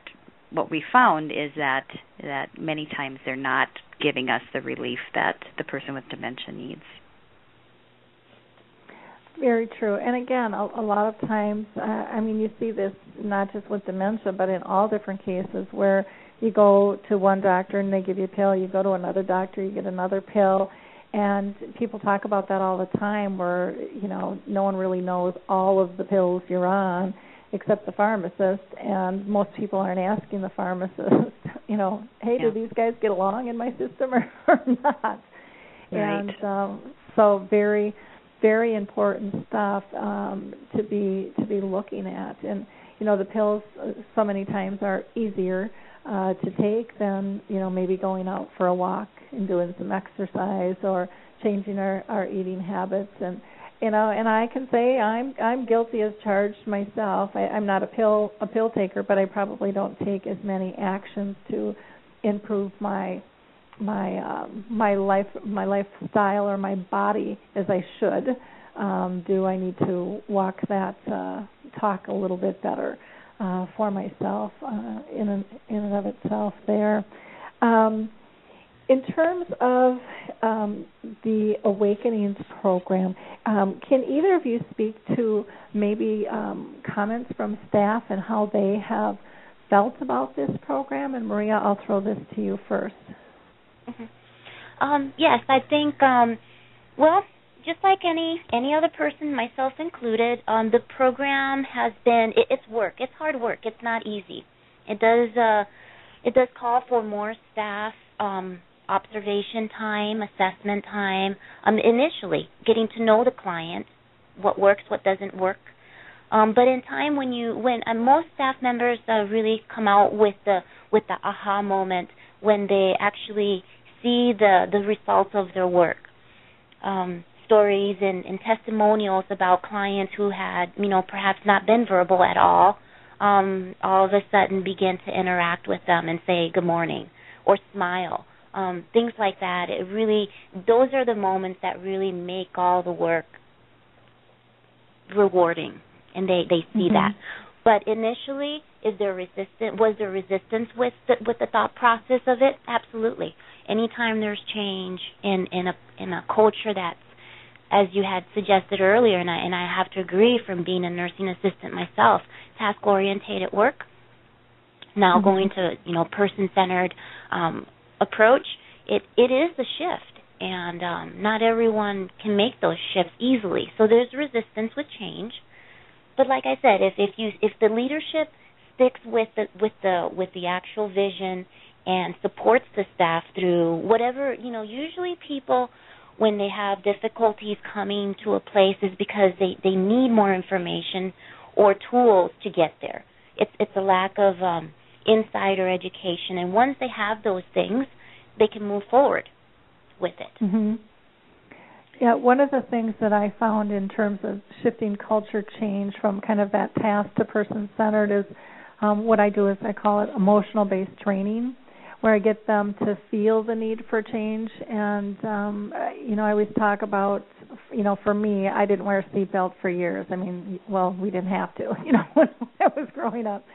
what we found is that that many times they're not giving us the relief that the person with dementia needs. Very true. And again, a, a lot of times, uh, I mean, you see this not just with dementia, but in all different cases where you go to one doctor and they give you a pill, you go to another doctor, you get another pill, and people talk about that all the time where, you know, no one really knows all of the pills you're on except the pharmacist and most people aren't asking the pharmacist, you know, hey, yeah. do these guys get along in my system or, or not? Right. And um so very very important stuff um, to be to be looking at. And you know, the pills uh, so many times are easier uh, to take than you know maybe going out for a walk and doing some exercise or changing our our eating habits and you know and i can say i'm i'm guilty as charged myself i i'm not a pill a pill taker but i probably don't take as many actions to improve my my um, my life my lifestyle or my body as I should. Um, do I need to walk that uh, talk a little bit better uh, for myself uh, in an, in and of itself there. Um, in terms of um, the Awakenings program, um, can either of you speak to maybe um, comments from staff and how they have felt about this program? And Maria, I'll throw this to you first. Mm-hmm. Um, yes, I think. Um, well, just like any any other person, myself included, um, the program has been. It, it's work. It's hard work. It's not easy. It does. Uh, it does call for more staff. Um, observation time, assessment time, um, initially getting to know the client, what works, what doesn't work. Um, but in time, when you when uh, most staff members uh, really come out with the with the aha moment when they actually see the the results of their work. Um, stories and, and testimonials about clients who had, you know, perhaps not been verbal at all, um, all of a sudden begin to interact with them and say good morning or smile. Um, things like that. It really, those are the moments that really make all the work rewarding, and they they see mm-hmm. that. But initially, is there resistance? Was there resistance with the, with the thought process of it? Absolutely. Anytime there's change in in a in a culture that's as you had suggested earlier, and I and I have to agree from being a nursing assistant myself, task orientated work. Now mm-hmm. going to you know person centered um, approach, it it is the shift, and um, not everyone can make those shifts easily. So there's resistance with change. But like I said, if if you if the leadership sticks with the with the with the actual vision and supports the staff through whatever you know, usually people when they have difficulties coming to a place is because they they need more information or tools to get there. It's it's a lack of um, insider education, and once they have those things, they can move forward with it. Mm-hmm. Yeah, one of the things that I found in terms of shifting culture change from kind of that task to person centered is um, what I do is I call it emotional based training, where I get them to feel the need for change. And um, you know, I always talk about, you know, for me, I didn't wear a seatbelt for years. I mean, well, we didn't have to, you know, when I was growing up.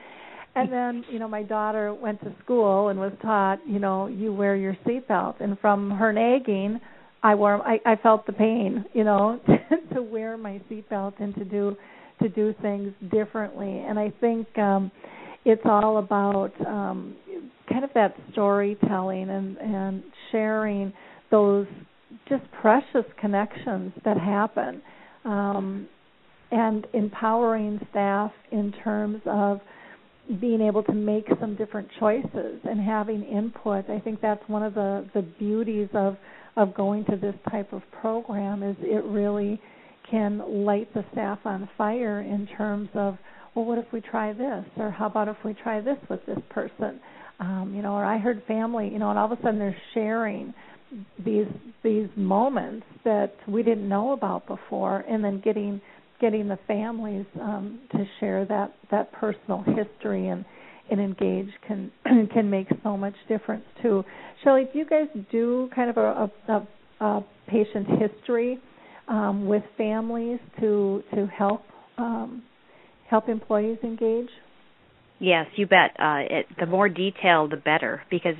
And then, you know, my daughter went to school and was taught, you know, you wear your seatbelt. And from her nagging I wore I, I felt the pain, you know, to, to wear my seatbelt and to do to do things differently. And I think um it's all about um kind of that storytelling and and sharing those just precious connections that happen um and empowering staff in terms of being able to make some different choices and having input. I think that's one of the the beauties of of going to this type of program is it really can light the staff on fire in terms of well what if we try this or how about if we try this with this person um you know or i heard family you know and all of a sudden they're sharing these these moments that we didn't know about before and then getting getting the families um to share that that personal history and and engage can can make so much difference too. Shelley, do you guys do kind of a, a, a patient history um, with families to to help um, help employees engage? Yes, you bet. Uh, it, the more detail, the better. Because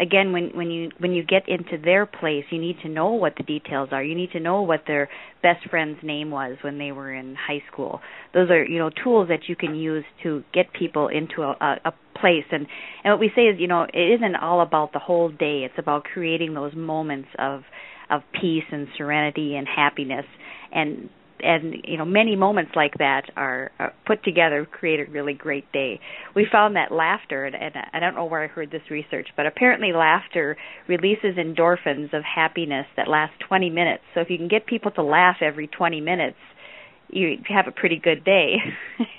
again, when when you when you get into their place, you need to know what the details are. You need to know what their best friend's name was when they were in high school. Those are you know tools that you can use to get people into a, a, place. And and what we say is, you know, it isn't all about the whole day. It's about creating those moments of of peace and serenity and happiness and and you know many moments like that are, are put together create a really great day. We found that laughter, and, and I don't know where I heard this research, but apparently laughter releases endorphins of happiness that last 20 minutes. So if you can get people to laugh every 20 minutes, you have a pretty good day.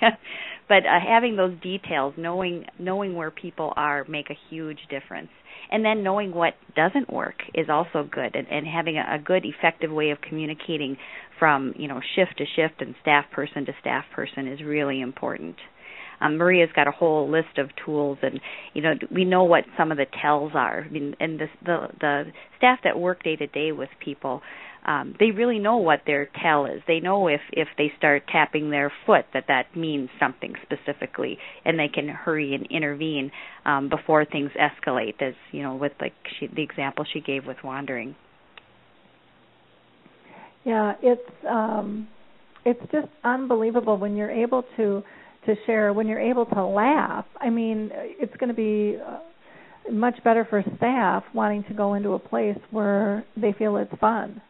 but uh, having those details, knowing knowing where people are, make a huge difference and then knowing what doesn't work is also good and, and having a, a good effective way of communicating from you know shift to shift and staff person to staff person is really important um, Maria's got a whole list of tools, and you know we know what some of the tells are. I mean, and the the, the staff that work day to day with people um, they really know what their tell is. They know if if they start tapping their foot that that means something specifically, and they can hurry and intervene um, before things escalate. As you know, with like she, the example she gave with wandering. Yeah, it's um, it's just unbelievable when you're able to to share when you're able to laugh. I mean, it's going to be. Uh, much better for staff wanting to go into a place where they feel it's fun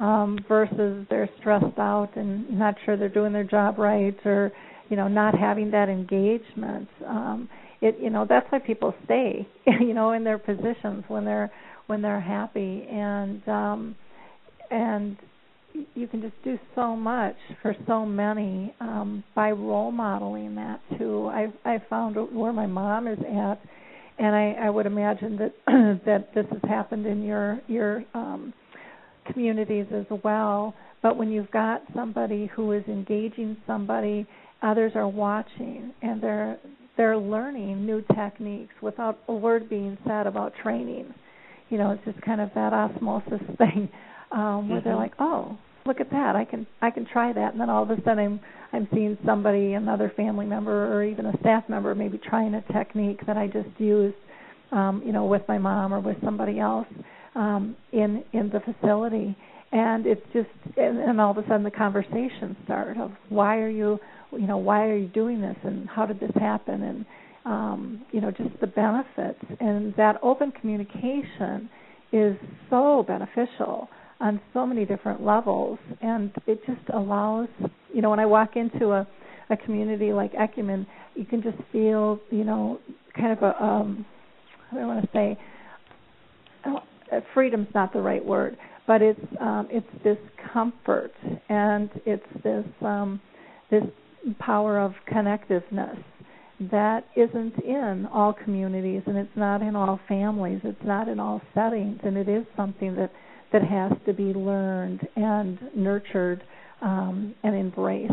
um, versus they're stressed out and not sure they're doing their job right or you know not having that engagement. Um it you know that's why people stay you know in their positions when they're when they're happy. And um and you can just do so much for so many um by role modeling that too. I i found where my mom is at and i i would imagine that that this has happened in your your um communities as well. But when you've got somebody who is engaging somebody, others are watching and they're they're learning new techniques without a word being said about training. You know, it's just kind of that osmosis thing um, where mm-hmm. they're like, "Oh, look at that! I can I can try that." And then all of a sudden, I'm I'm seeing somebody, another family member, or even a staff member, maybe trying a technique that I just used, um, you know, with my mom or with somebody else um, in in the facility, and it's just and, and all of a sudden the conversations start of why are you you know why are you doing this and how did this happen? And um, you know just the benefits. And that open communication is so beneficial on so many different levels. And it just allows you know when I walk into a a community like Ecumen, you can just feel you know kind of a um, I don't want to say? Uh, freedom's not the right word, but it's um, it's this comfort and it's this um, this power of connectiveness that isn't in all communities and it's not in all families. It's not in all settings and it is something that that has to be learned and nurtured um, and embraced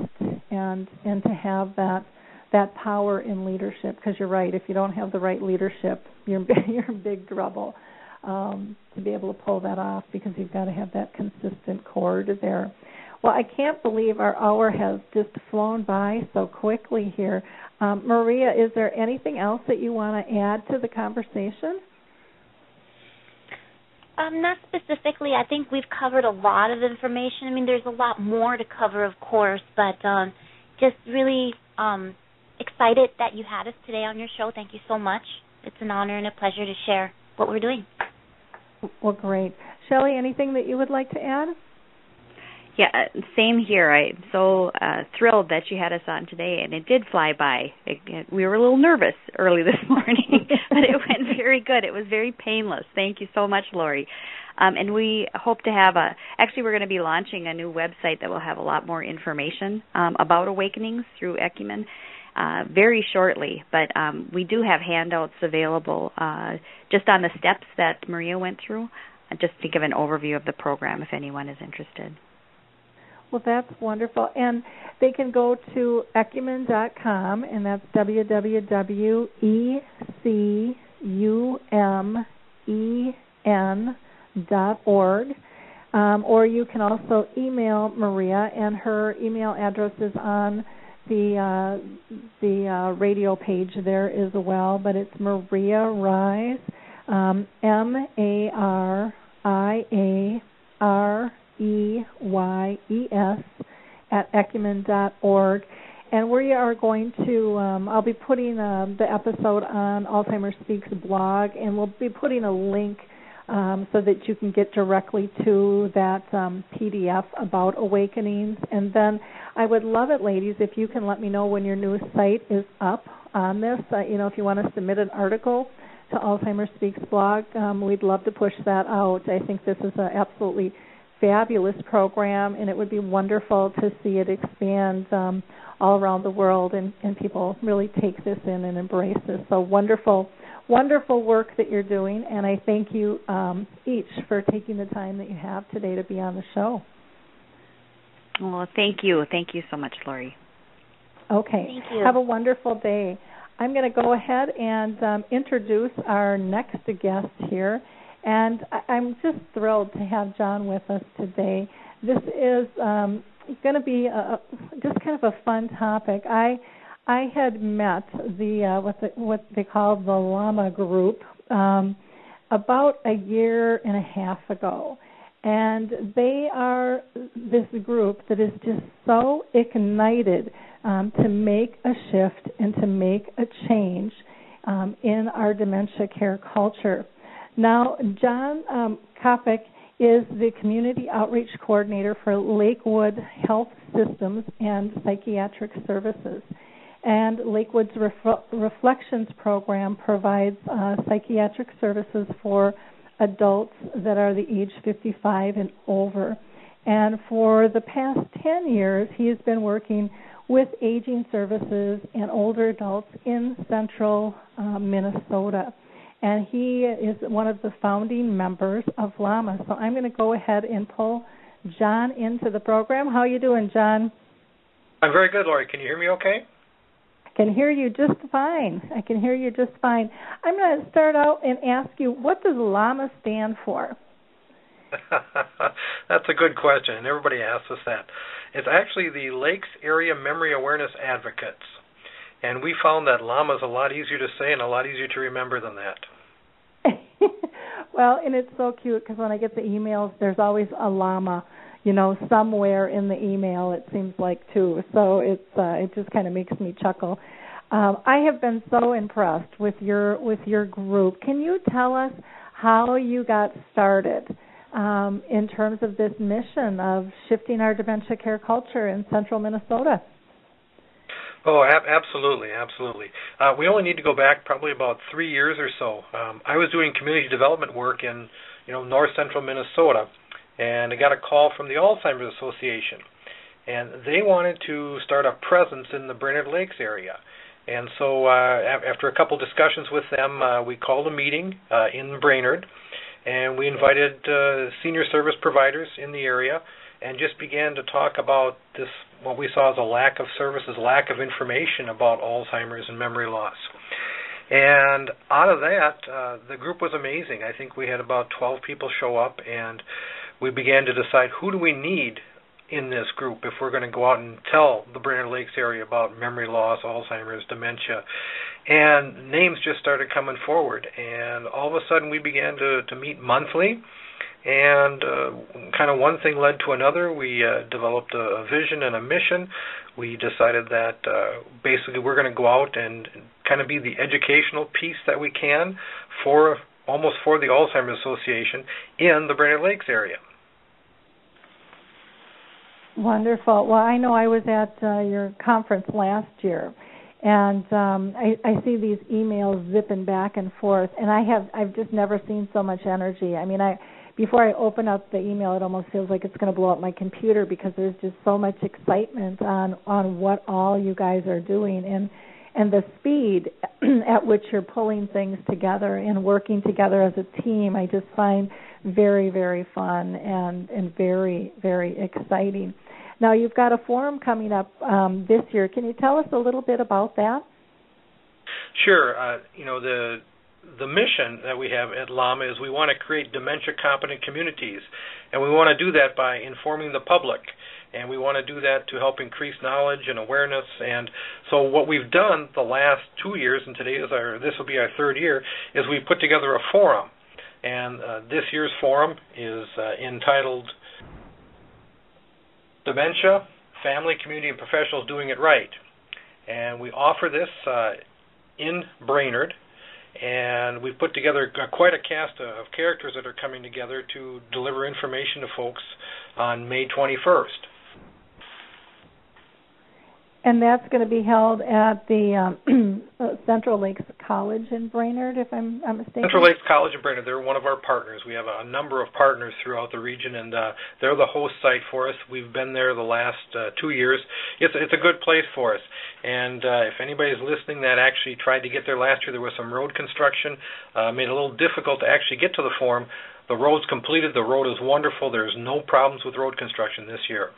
and and to have that that power in leadership. Because you're right if you don't have the right leadership you're you're in big trouble um, to be able to pull that off because you've got to have that consistent cord there. Well, I can't believe our hour has just flown by so quickly here. Um, Maria, is there anything else that you want to add to the conversation? Um, not specifically. I think we've covered a lot of information. I mean, there's a lot more to cover, of course, but um, just really um, excited that you had us today on your show. Thank you so much. It's an honor and a pleasure to share what we're doing. Well, great. Shelley, anything that you would like to add? Yeah, uh, same here. I'm so uh, thrilled that you had us on today, and it did fly by. It, it, we were a little nervous early this morning, but it went very good. It was very painless. Thank you so much, Lori. Um, and we hope to have a. Actually, we're going to be launching a new website that will have a lot more information um, about awakenings through Ecumen uh, very shortly. But um, we do have handouts available uh, just on the steps that Maria went through, uh, just to give an overview of the program if anyone is interested. Well, that's wonderful. And they can go to ecumen.com, and that's www.ecumen.org. Um, or you can also email Maria, and her email address is on the uh, the uh, radio page there as well, but it's Maria Reyes, um, M A R I A R E Y E S at ecumen.org. And we are going to, um, I'll be putting um, the episode on Alzheimer's Speaks blog, and we'll be putting a link um, so that you can get directly to that um, PDF about awakenings. And then I would love it, ladies, if you can let me know when your new site is up on this. Uh, you know, if you want to submit an article to Alzheimer's Speaks blog, um, we'd love to push that out. I think this is an absolutely fabulous program, and it would be wonderful to see it expand um, all around the world and, and people really take this in and embrace this. So wonderful, wonderful work that you're doing, and I thank you um, each for taking the time that you have today to be on the show. Well, thank you. Thank you so much, Lori. Okay. Thank you. Have a wonderful day. I'm going to go ahead and um, introduce our next guest here. And I- I'm just thrilled to have John with us today. This is um, going to be a, just kind of a fun topic. I I had met the uh, what the, what they call the Llama Group um, about a year and a half ago, and they are this group that is just so ignited um, to make a shift and to make a change um, in our dementia care culture. Now, John um, Kopic is the Community Outreach Coordinator for Lakewood Health Systems and Psychiatric Services. And Lakewood's Ref- Reflections program provides uh, psychiatric services for adults that are the age 55 and over. And for the past 10 years, he has been working with aging services and older adults in central uh, Minnesota and he is one of the founding members of LAMAA. So I'm going to go ahead and pull John into the program. How are you doing, John? I'm very good, Lori. Can you hear me okay? I can hear you just fine. I can hear you just fine. I'm going to start out and ask you, what does LAMAA stand for? That's a good question, and everybody asks us that. It's actually the Lakes Area Memory Awareness Advocates. And we found that llama is a lot easier to say and a lot easier to remember than that. well, and it's so cute because when I get the emails, there's always a llama, you know, somewhere in the email. It seems like too. So it's uh, it just kind of makes me chuckle. Um, I have been so impressed with your with your group. Can you tell us how you got started um, in terms of this mission of shifting our dementia care culture in central Minnesota? Oh, ab- absolutely, absolutely. Uh, we only need to go back probably about three years or so. Um, I was doing community development work in, you know, north central Minnesota, and I got a call from the Alzheimer's Association, and they wanted to start a presence in the Brainerd Lakes area. And so, uh, after a couple discussions with them, uh, we called a meeting uh, in Brainerd, and we invited uh, senior service providers in the area and just began to talk about this what we saw as a lack of services, lack of information about Alzheimer's and memory loss. And out of that, uh, the group was amazing. I think we had about 12 people show up, and we began to decide who do we need in this group if we're going to go out and tell the Brainerd Lakes area about memory loss, Alzheimer's, dementia. And names just started coming forward, and all of a sudden we began to, to meet monthly and uh, kind of one thing led to another. We uh, developed a, a vision and a mission. We decided that uh, basically we're going to go out and kind of be the educational piece that we can for almost for the Alzheimer's Association in the Brainerd Lakes area. Wonderful. Well, I know I was at uh, your conference last year, and um, I, I see these emails zipping back and forth, and I have I've just never seen so much energy. I mean, I before I open up the email, it almost feels like it's going to blow up my computer because there's just so much excitement on on what all you guys are doing and and the speed at which you're pulling things together and working together as a team. I just find very very fun and and very very exciting. Now you've got a forum coming up um, this year. Can you tell us a little bit about that? Sure. Uh, you know the the mission that we have at LAMAA is we want to create dementia competent communities, and we want to do that by informing the public and we want to do that to help increase knowledge and awareness. And so, what we've done the last two years, and today is our this will be our third year, is we put together a forum. And uh, this year's forum is uh, entitled Dementia, Family, Community, and Professionals Doing It Right. And we offer this uh, in Brainerd, and we've put together quite a cast of characters that are coming together to deliver information to folks on May 21st. And that's going to be held at the um, uh, Central Lakes College in Brainerd, if I'm not mistaken. Central Lakes College in Brainerd. They're one of our partners. We have a, a number of partners throughout the region, and uh, they're the host site for us. We've been there the last uh, two years. It's it's a good place for us. And uh, if anybody's listening that actually tried to get there last year, there was some road construction, uh, made it a little difficult to actually get to the forum. The road's completed. The road is wonderful. There's no problems with road construction this year.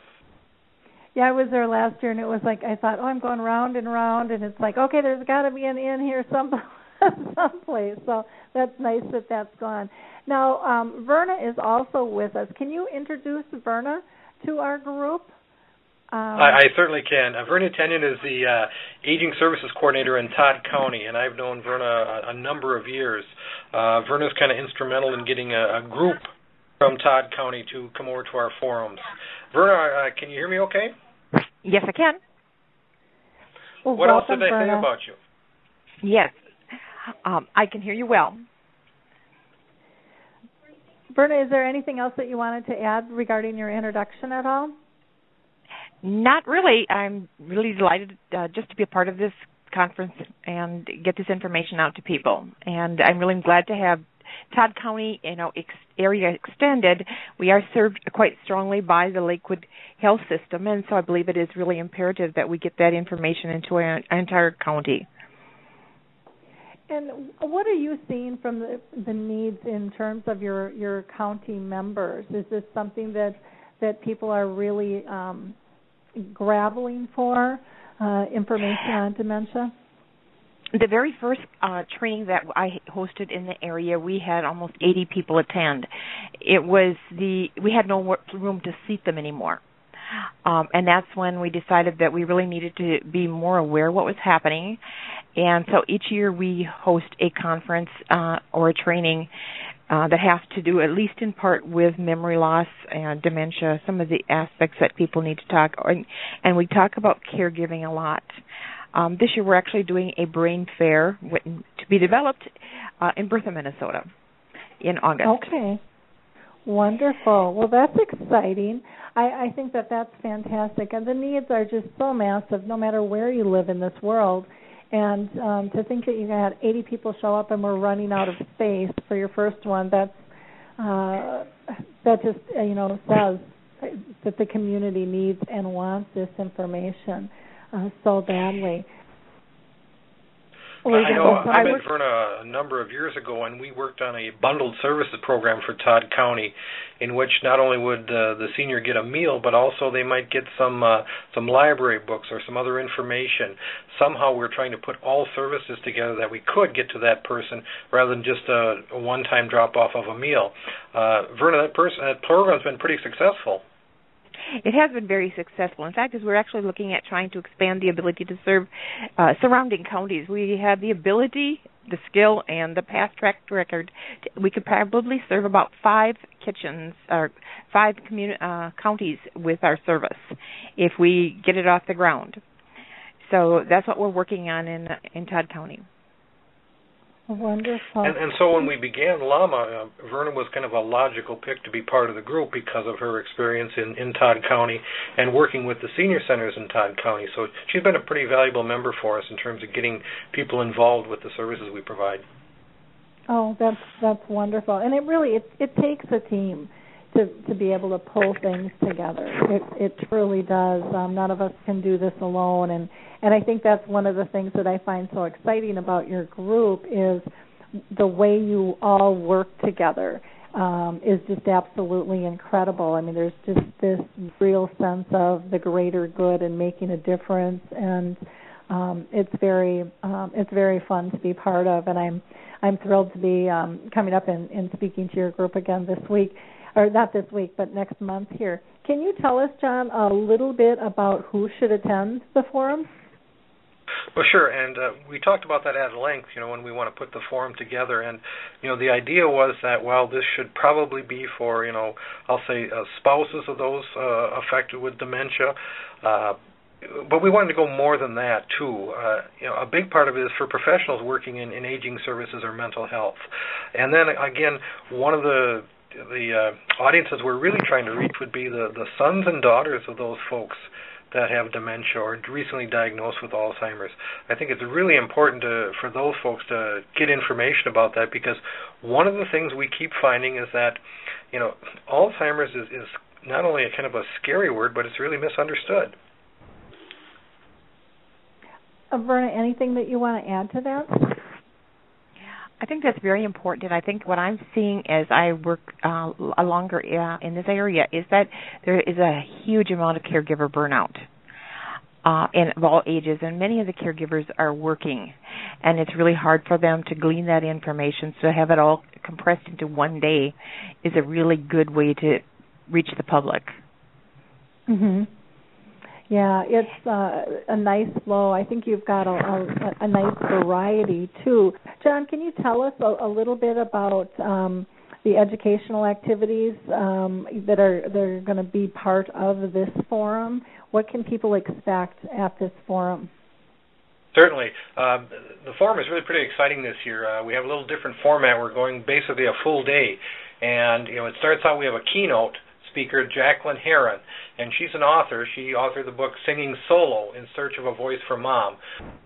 Yeah, I was there last year, and it was like I thought, oh, I'm going round and round, and it's like, okay, there's got to be an inn here some someplace. So that's nice that that's gone. Now, um, Verna is also with us. Can you introduce Verna to our group? Um, I, I certainly can. Uh, Verna Tenyon is the uh, Aging Services Coordinator in Todd County, and I've known Verna a, a number of years. Uh, Verna's kind of instrumental in getting a, a group from Todd County to come over to our forums. Verna, uh, can you hear me okay? Yes, I can. Well, what else did they Verna. say about you? Yes, um, I can hear you well. Verna, is there anything else that you wanted to add regarding your introduction at all? Not really. I'm really delighted uh, just to be a part of this conference and get this information out to people. And I'm really glad to have Todd County, you know, ex- area extended, we are served quite strongly by the Lakewood Health System, and so I believe it is really imperative that we get that information into our entire county. And what are you seeing from the, the needs in terms of your your county members? Is this something that that people are really um, graveling for uh, information on dementia? The very first uh, training that I hosted in the area, we had almost 80 people attend. It was the we had no room to seat them anymore. Um, and that's when we decided that we really needed to be more aware what was happening. And so each year we host a conference uh, or a training uh, that has to do, at least in part, with memory loss and dementia, some of the aspects that people need to talk. And we talk about caregiving a lot. Um, this year we're actually doing a brain fair to be developed uh, in Bertha, Minnesota in August. Okay. Wonderful. Well, that's exciting. I, I think that that's fantastic. And the needs are just so massive no matter where you live in this world. And um, to think that you had 80 people show up and we're running out of space for your first one, that's uh, that just uh, you know says that the community needs and wants this information uh, so badly. I know I met Verna a number of years ago, and we worked on a bundled services program for Todd County, in which not only would uh, the senior get a meal, but also they might get some uh, some library books or some other information. Somehow, we're trying to put all services together that we could get to that person, rather than just a, a one-time drop-off of a meal. Uh, Verna, that person, that program's been pretty successful. It has been very successful. In fact, as we're actually looking at trying to expand the ability to serve uh, surrounding counties, we have the ability, the skill, and the past track record. We could probably serve about five kitchens or five communi- uh, counties with our service if we get it off the ground. So that's what we're working on in in Todd County. Wonderful. And, and so when we began Llama, uh, Verna was kind of a logical pick to be part of the group because of her experience in, in Todd County and working with the senior centers in Todd County. So she's been a pretty valuable member for us in terms of getting people involved with the services we provide. Oh, that's that's wonderful. And it really it it takes a team to to be able to pull things together. It it truly does. Um, none of us can do this alone and and I think that's one of the things that I find so exciting about your group is the way you all work together um, is just absolutely incredible. I mean, there's just this real sense of the greater good and making a difference, and um, it's very um, it's very fun to be part of. And I'm I'm thrilled to be um, coming up and, and speaking to your group again this week. Or not this week, but next month here. Can you tell us, John, a little bit about who should attend the forum? Well, sure, and uh, we talked about that at length. You know, when we want to put the forum together, and you know, the idea was that well, this should probably be for you know, I'll say uh, spouses of those uh, affected with dementia. Uh, but we wanted to go more than that too. Uh, you know, a big part of it is for professionals working in, in aging services or mental health. And then again, one of the the uh, audiences we're really trying to reach would be the the sons and daughters of those folks that have dementia or recently diagnosed with Alzheimer's. I think it's really important to, for those folks to get information about that because one of the things we keep finding is that, you know, Alzheimer's is, is not only a kind of a scary word, but it's really misunderstood. Uh, Verna, anything that you want to add to that? I think that's very important, and I think what I'm seeing as I work uh, longer uh, in this area is that there is a huge amount of caregiver burnout. Uh, in of all ages, and many of the caregivers are working, and it's really hard for them to glean that information. So to have it all compressed into one day is a really good way to reach the public. Mhm. Yeah, it's uh, a nice flow. I think you've got a, a, a nice variety too. John, can you tell us a, a little bit about um, the educational activities um, that are are going to be part of this forum? What can people expect at this forum? Certainly. Um, the forum is really pretty exciting this year. Uh, we have a little different format. We're going basically a full day, and you know it starts out. We have a keynote speaker, Jacqueline Heron, and she's an author. She authored the book Singing Solo in Search of a Voice for Mom.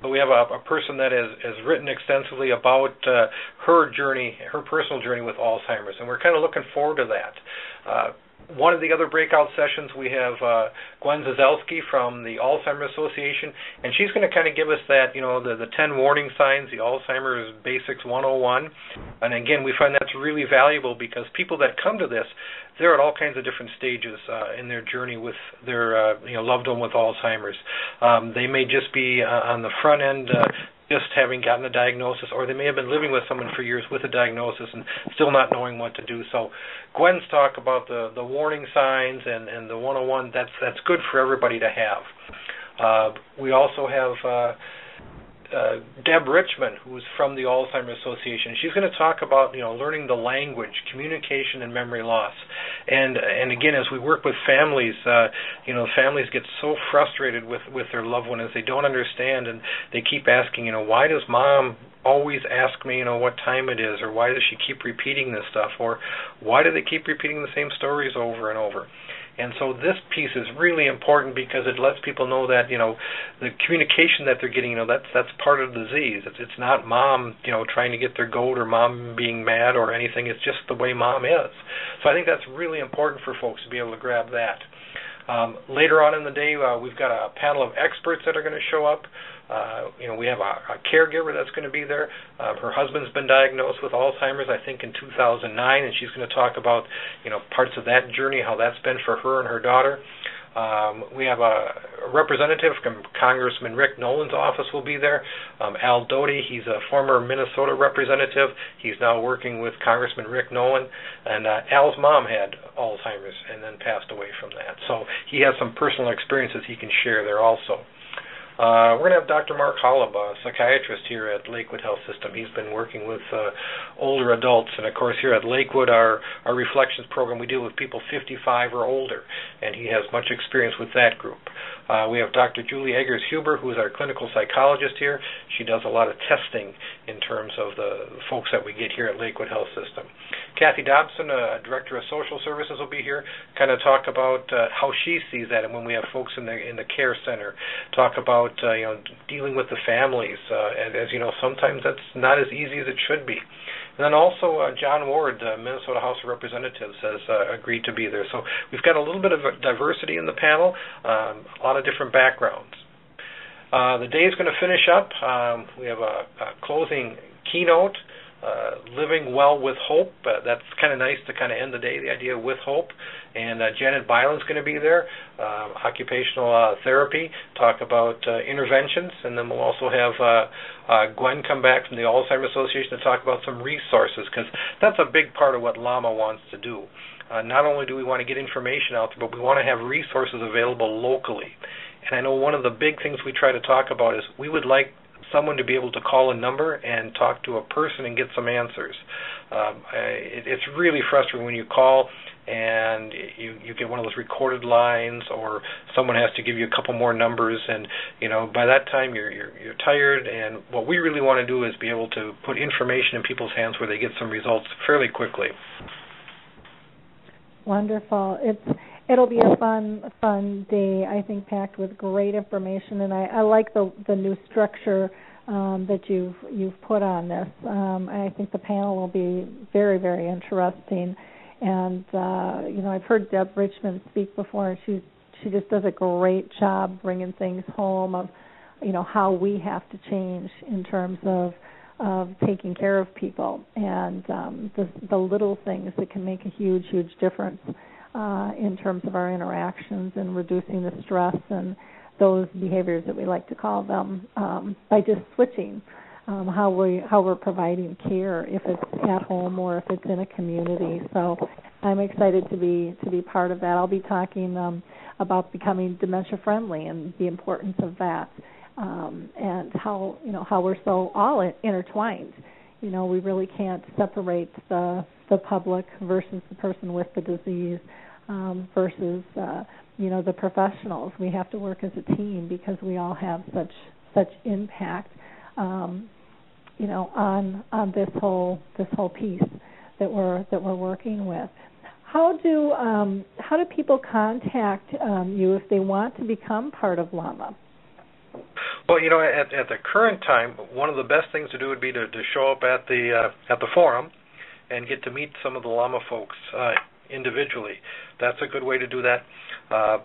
But we have a, a person that has, has written extensively about uh, her journey, her personal journey with Alzheimer's, and we're kind of looking forward to that. Uh, one of the other breakout sessions we have uh, Gwen Zazelski from the Alzheimer's Association, and she's going to kind of give us that, you know, the, the 10 warning signs, the Alzheimer's Basics 101. And again, we find that's really valuable because people that come to this, they're at all kinds of different stages uh, in their journey with their uh, you know loved one with Alzheimer's. Um, they may just be uh, on the front end. Uh, just having gotten a diagnosis, or they may have been living with someone for years with a diagnosis and still not knowing what to do. So, Gwen's talk about the the warning signs and and the 101 that's that's good for everybody to have. Uh, we also have. Uh, uh, Deb Richmond, who's from the Alzheimer's Association. She's going to talk about you know learning the language, communication, and memory loss. And and again, as we work with families, uh, you know, families get so frustrated with with their loved one as they don't understand, and they keep asking, you know, why does mom always ask me, you know, what time it is, or why does she keep repeating this stuff, or why do they keep repeating the same stories over and over? And so this piece is really important because it lets people know that you know the communication that they're getting, you know, that's that's part of the disease. It's it's not mom, you know, trying to get their goat or mom being mad or anything. It's just the way mom is. So I think that's really important for folks to be able to grab that. Um, later on in the day, uh, we've got a panel of experts that are going to show up. Uh, you know, we have a, a caregiver that's going to be there. Uh, her husband's been diagnosed with Alzheimer's, I think, in 2009, and she's going to talk about, you know, parts of that journey, how that's been for her and her daughter. Um, we have a, representative from Congressman Rick Nolan's office will be there. Um, Al Doty, he's a former Minnesota representative. He's now working with Congressman Rick Nolan. And uh, Al's mom had Alzheimer's and then passed away from that. So he has some personal experiences he can share there also. Uh, we're going to have Dr. Mark Holub, a psychiatrist here at Lakewood Health System. He's been working with uh, older adults, and of course, here at Lakewood, our our Reflections program, we deal with people 55 or older, and he has much experience with that group. Uh, we have Dr. Julie Eggers Huber, who is our clinical psychologist here. She does a lot of testing in terms of the folks that we get here at Lakewood Health System. Kathy Dobson, uh, director of social services, will be here. Kind of talk about uh, how she sees that, and when we have folks in the in the care center, talk about uh, you know dealing with the families. Uh, and as you know, sometimes that's not as easy as it should be. And then also uh, John Ward, the Minnesota House of Representatives, has uh, agreed to be there. So we've got a little bit of diversity in the panel, um, a lot of different backgrounds. Uh, the day is going to finish up. Um, we have a, a closing keynote uh, living well with hope. Uh, that's kind of nice to kind of end the day. The idea with hope. And uh, Janet Byland's going to be there, uh, occupational uh, therapy, talk about uh, interventions, and then we'll also have uh, uh, Gwen come back from the Alzheimer's Association to talk about some resources because that's a big part of what LAMAA wants to do. Uh, not only do we want to get information out there, but we want to have resources available locally. And I know one of the big things we try to talk about is we would like someone to be able to call a number and talk to a person and get some answers. Um, I, it, it's really frustrating when you call and you you get one of those recorded lines or someone has to give you a couple more numbers and you know by that time you're you're you're tired. And what we really want to do is be able to put information in people's hands where they get some results fairly quickly. Wonderful. It's it'll be a fun fun day i think packed with great information and i i like the the new structure um, that you've you've put on this. Um, i think the panel will be very very interesting. And uh, you know I've heard Deb Richmond speak before, and she she just does a great job bringing things home of you know how we have to change in terms of of taking care of people. And um, the the little things that can make a huge huge difference uh, in terms of our interactions and reducing the stress and those behaviors that we like to call them um, by just switching um, how we how we're providing care if it's at home or if it's in a community. So I'm excited to be to be part of that. I'll be talking um, about becoming dementia friendly and the importance of that, um, and how you know how we're so all intertwined. You know, we really can't separate the the public versus the person with the disease um, versus uh, you know the professionals. We have to work as a team because we all have such such impact um, you know, on on this whole this whole piece that we're that we're working with. How do um, how do people contact um, you if they want to become part of LAMAA? Well, you know, at, at the current time, one of the best things to do would be to, to show up at the uh, at the forum and get to meet some of the LAMAA folks uh, individually. That's a good way to do that. Uh,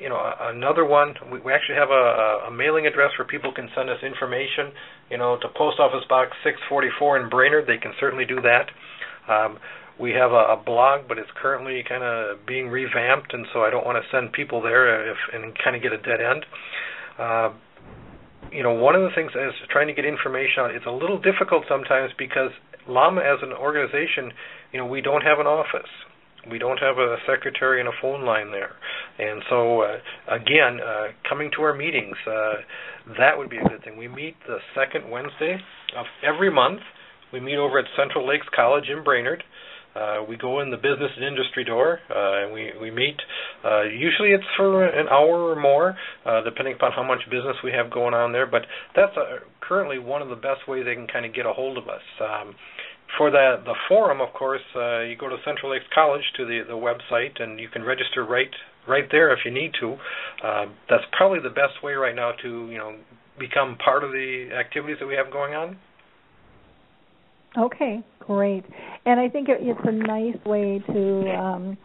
you know, another one, we, we actually have a, a mailing address where people can send us information. You know, to Post Office Box 644 in Brainerd, they can certainly do that. Um, we have a, a blog, but it's currently kind of being revamped, and so I don't want to send people there if and kind of get a dead end. Uh, you know, one of the things is trying to get information out. It's a little difficult sometimes because LAMAA as an organization, you know, we don't have an office we don't have a secretary and a phone line there. And so, uh, again, uh, coming to our meetings, uh, that would be a good thing. We meet the second Wednesday of every month. We meet over at Central Lakes College in Brainerd. Uh, we go in the business and industry door, uh, and we we meet. Uh, usually, it's for an hour or more, uh, depending upon how much business we have going on there. But that's uh, currently one of the best ways they can kind of get a hold of us. Um, for the the forum, of course, uh, you go to Central Lakes College to the the website, and you can register right right there if you need to. Uh, that's probably the best way right now to you know become part of the activities that we have going on. Okay, great. And I think it, it's a nice way to um,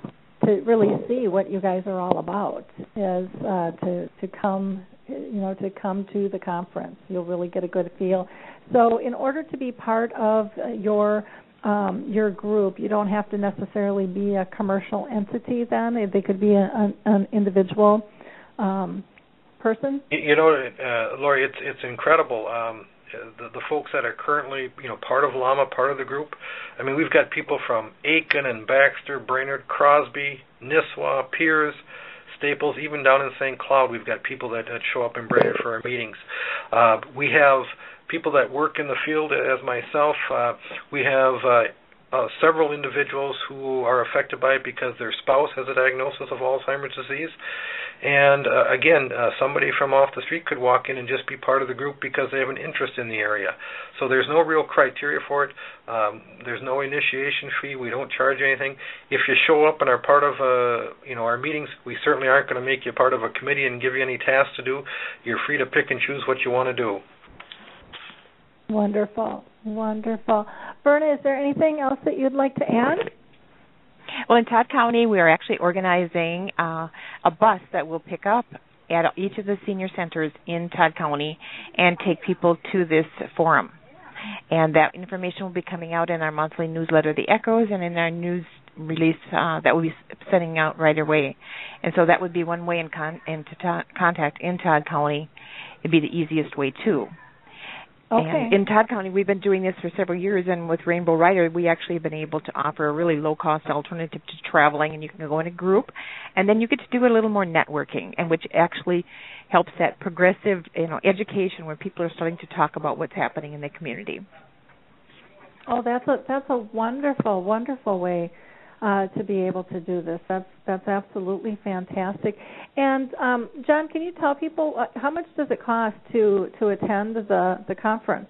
to really see what you guys are all about. Is uh, to to come you know to come to the conference. You'll really get a good feel. So, in order to be part of uh, your um, your group, you don't have to necessarily be a commercial entity. Then they could be a, an, an individual um, person. You know, uh, Lori, it's it's incredible. Um, the, the folks that are currently, you know, part of LAMAA, part of the group. I mean, we've got people from Aitkin and Baxter, Brainerd, Crosby, Nisswa, Pierz, Staples, even down in St. Cloud, we've got people that, that show up in Brainerd for our meetings. Uh, we have people that work in the field as myself. Uh, we have uh, uh, several individuals who are affected by it because their spouse has a diagnosis of Alzheimer's disease. And uh, again, uh, somebody from off the street could walk in and just be part of the group because they have an interest in the area. So there's no real criteria for it. Um, there's no initiation fee. We don't charge anything. If you show up and are part of uh, you know our meetings, we certainly aren't going to make you part of a committee and give you any tasks to do. You're free to pick and choose what you want to do. Wonderful, wonderful. Verna, is there anything else that you'd like to add? Well, in Todd County, we are actually organizing uh, a bus that will pick up at each of the senior centers in Todd County and take people to this forum. and that information will be coming out in our monthly newsletter, The Echoes, and in our news release uh, that we'll be sending out right away. And so that would be one way in, con- to contact in Todd County. It'd be the easiest way too. Okay. And in Todd County, we've been doing this for several years, and with Rainbow Rider, we actually have been able to offer a really low-cost alternative to traveling, and you can go in a group, and then you get to do a little more networking, and which actually helps that progressive, you know, education where people are starting to talk about what's happening in the community. Oh, that's a that's a wonderful, wonderful way uh, to be able to do this. That's that's absolutely fantastic. And um, John, can you tell people uh, how much does it cost to to attend the the conference?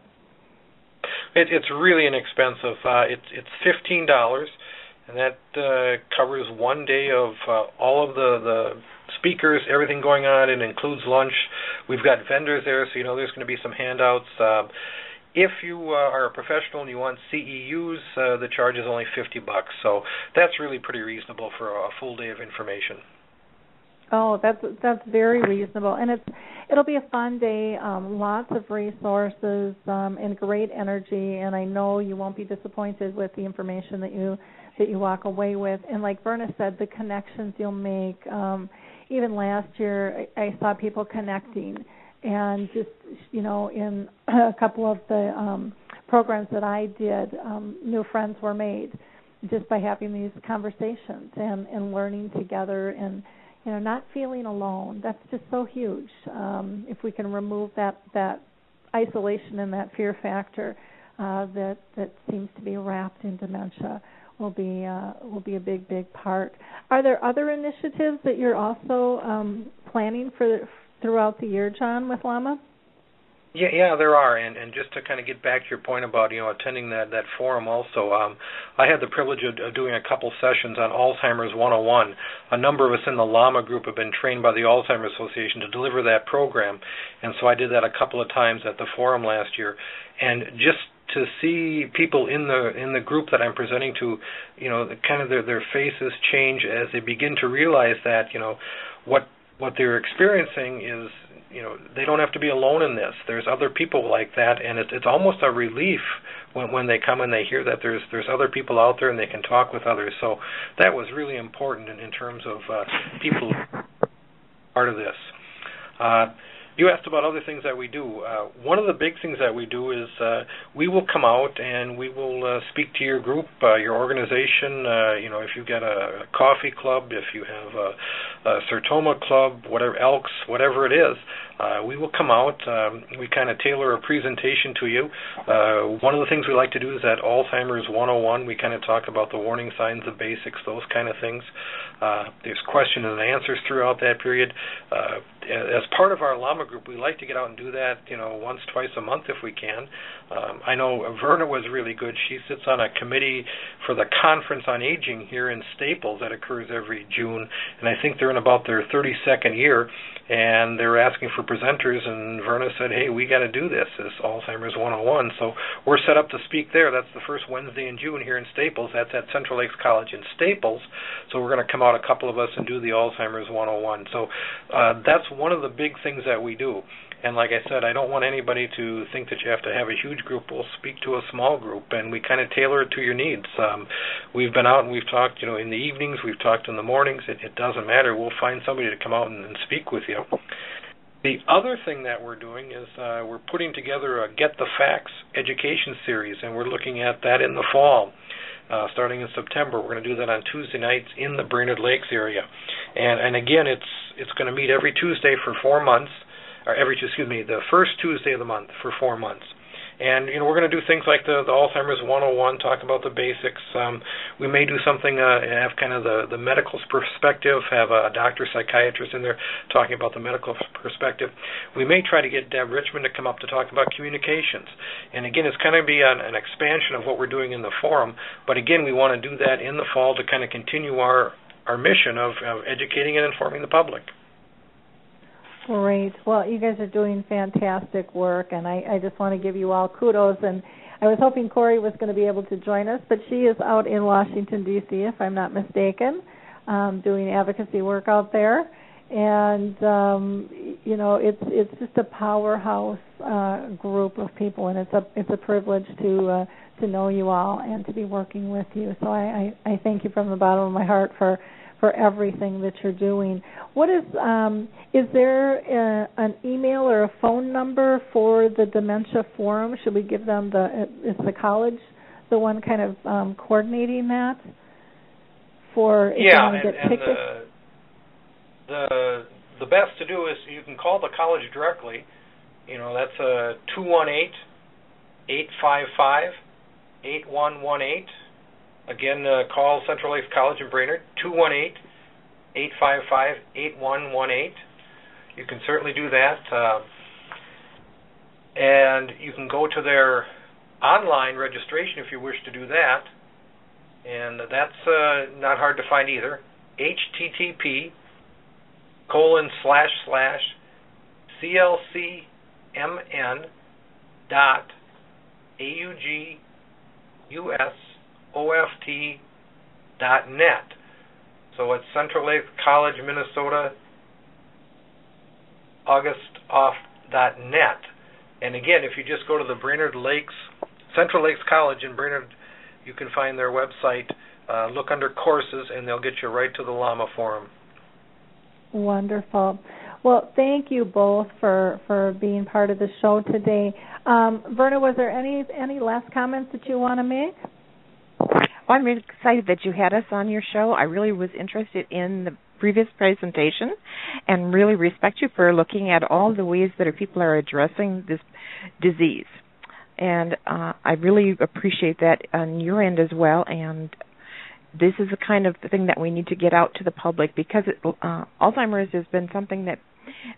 It, it's really inexpensive. Uh, it's it's fifteen dollars, and that uh, covers one day of uh, all of the the speakers, everything going on. It includes lunch. We've got vendors there, so you know there's going to be some handouts. If you uh, are a professional and you want CEUs, uh, the charge is only 50 bucks. So that's really pretty reasonable for a full day of information. Oh, that's that's very reasonable, and it's it'll be a fun day. Um, lots of resources um, and great energy, and I know you won't be disappointed with the information that you that you walk away with. And like Verna said, the connections you'll make. Um, even last year, I, I saw people connecting and just you know in a couple of the um programs that I did um new friends were made just by having these conversations and and learning together and you know not feeling alone. That's just so huge. Um if we can remove that that isolation and that fear factor uh that that seems to be wrapped in dementia will be uh will be a big big part. Are there other initiatives that you're also um planning for throughout the year, John, with LAMAA? Yeah, yeah, there are, and and just to kind of get back to your point about you know attending that that forum also, um, I had the privilege of, of doing a couple sessions on Alzheimer's 101. A number of us in the LAMAA group have been trained by the Alzheimer's Association to deliver that program, and so I did that a couple of times at the forum last year, and just to see people in the in the group that I'm presenting to, you know, kind of their their faces change as they begin to realize that you know what what they're experiencing is you know they don't have to be alone in this. There's other people like that and it's it's almost a relief when when they come and they hear that there's there's other people out there and they can talk with others. So that was really important in, in terms of uh people part of this. Uh you asked about other things that we do. Uh, one of the big things that we do is uh, we will come out and we will uh, speak to your group, uh, your organization. Uh, you know, if you've got a, a coffee club, if you have a, a Sertoma club, whatever Elks, whatever it is, uh, we will come out. Um, we kind of tailor a presentation to you. One of the things we like to do is at Alzheimer's 101, we kind of talk about the warning signs, the basics, those kind of things. Uh, there's questions and answers throughout that period. Uh, as part of our LAMAA group, we like to get out and do that, you know, once, twice a month if we can. Um, I know Verna was really good. She sits on a committee for the Conference on Aging here in Staples that occurs every June, and I think they're in about their 32nd year and they're asking for presenters and Verna said, "Hey, we got to do this. This Alzheimer's 101." So we're set up to speak there. That's the first Wednesday in June here in Staples. That's at Central Lakes College in Staples. So we're going to come out a couple of us and do the Alzheimer's 101. So uh, that's one of the big things that we do. And like I said, I don't want anybody to think that you have to have a huge group. We'll speak to a small group, and we kind of tailor it to your needs. Um, we've been out and we've talked, you know, in the evenings. We've talked in the mornings. It, it doesn't matter. We'll find somebody to come out and, and speak with you. The other thing that we're doing is uh, we're putting together a Get the Facts education series, and we're looking at that in the fall. Uh, starting in September. We're going to do that on Tuesday nights in the Brainerd Lakes area, and and again, it's it's going to meet every Tuesday for four months or every excuse me, the first Tuesday of the month for four months. And you know we're going to do things like the, the Alzheimer's 101, talk about the basics. Um, we may do something uh, have kind of the the medical perspective, have a doctor psychiatrist in there talking about the medical perspective. We may try to get Deb Richmond to come up to talk about communications. And again, it's kind of be an, an expansion of what we're doing in the forum. But again, we want to do that in the fall to kind of continue our our mission of, of educating and informing the public. Great. Well, you guys are doing fantastic work, and I, I just want to give you all kudos. And I was hoping Corey was going to be able to join us, but she is out in Washington D.C. if I'm not mistaken, um, doing advocacy work out there. and um, you know it's it's just a powerhouse uh, group of people, and it's a it's a privilege to uh, to know you all and to be working with you. So I, I, I thank you from the bottom of my heart for for everything that you're doing. What is um, is there a, an email or a phone number for the dementia forum? Should we give them the is the college the one kind of um, coordinating that for if yeah, you want to and, get and tickets? the the the best to do is you can call the college directly. You know that's a two one eight eight five five eight one one eight. Again, uh, call Central Lakes College in Brainerd two one eight eight five five eight one one eight. You can certainly do that, uh, and you can go to their online registration if you wish to do that, and that's uh, not hard to find either. HTTP colon slash slash CLCMN dot AUGUSOFT dot net. So it's Central Lakes College, Minnesota, augusoft.net. And again, if you just go to the Brainerd Lakes, Central Lakes College in Brainerd, you can find their website. Uh, look under courses, and they'll get you right to the Llama Forum. Wonderful. Well, thank you both for for being part of the show today. Um, Verna, was there any any last comments that you want to make? Well, I'm really excited that you had us on your show. I really was interested in the previous presentation and really respect you for looking at all the ways that people are addressing this disease. And uh, I really appreciate that on your end as well. And this is the kind of thing that we need to get out to the public because it, uh, Alzheimer's has been something that,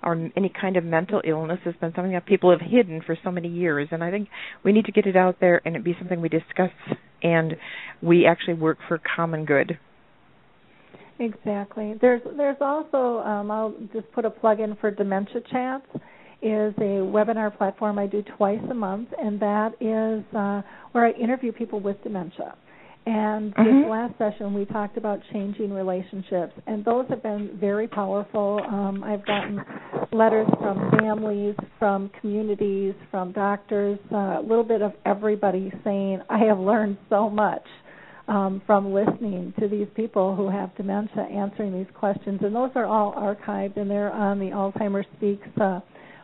or any kind of mental illness has been something that people have hidden for so many years. And I think we need to get it out there and it be something we discuss and we actually work for common good. Exactly. There's there's also um, I'll just put a plug in for Dementia Chats is a webinar platform I do twice a month, and that is uh, where I interview people with dementia. And Mhm. this last session, we talked about changing relationships, and those have been very powerful. Um, I've gotten letters from families, from communities, from doctors, uh, a little bit of everybody saying, I have learned so much um, from listening to these people who have dementia answering these questions. And those are all archived, and they're on the Alzheimer's Speaks uh,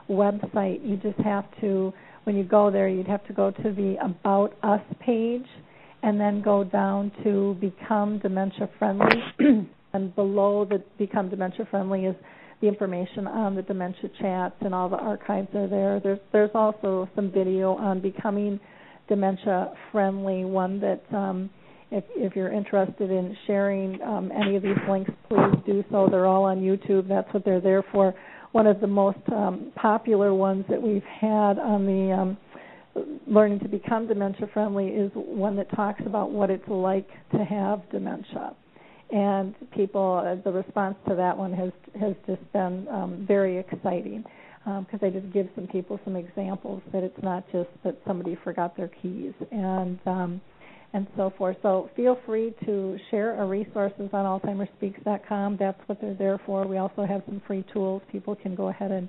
website. You just have to, when you go there, you'd have to go to the About Us page and then go down to Become Dementia Friendly. and below the Become Dementia Friendly is the information on the dementia chats and all the archives are there. There's there's also some video on becoming dementia friendly, one that um, if if you're interested in sharing um, any of these links, please do so. They're all on YouTube. That's what they're there for. One of the most um, popular ones that we've had on the um, learning to become dementia friendly is one that talks about what it's like to have dementia and people uh, the response to that one has has just been um, very exciting because I just give some people some examples that it's not just that somebody forgot their keys and um, and so forth. So feel free to share our resources on AlzheimersSpeaks.com. That's what they're there for. We also have some free tools people can go ahead and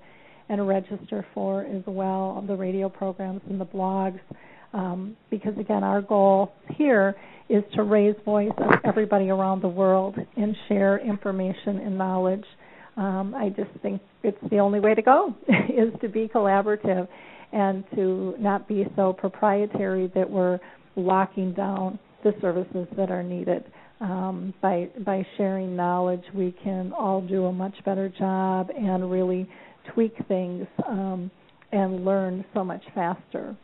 and register for as well the radio programs and the blogs. Um, because again, our goal here is to raise voice of everybody around the world and share information and knowledge. Um, I just think it's the only way to go is to be collaborative and to not be so proprietary that we're locking down the services that are needed. Um, by by sharing knowledge, we can all do a much better job and really tweak things um, and learn so much faster.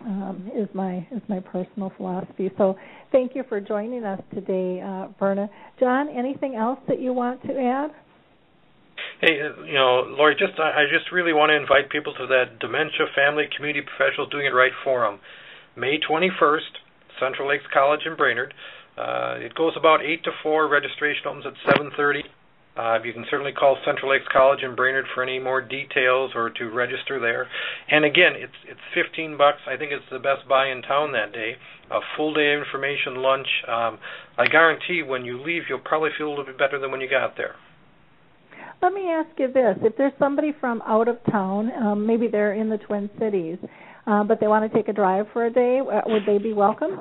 Um, is my is my personal philosophy. So thank you for joining us today, uh, Verna. John, anything else that you want to add? Hey, uh, you know, Lori, just I just really want to invite people to that Dementia Family Community Professionals Doing It Right Forum, May 21st, Central Lakes College in Brainerd. Uh, it goes about eight to four. Registration opens at 7:30. Uh, you can certainly call Central Lakes College in Brainerd for any more details or to register there. And again, it's it's 15 bucks. I think it's the best buy in town that day. A full day of information, lunch. Um, I guarantee when you leave, you'll probably feel a little bit better than when you got there. let me ask you this: If there's somebody from out of town, um, maybe they're in the Twin Cities, uh, but they want to take a drive for a day, uh, would they be welcome?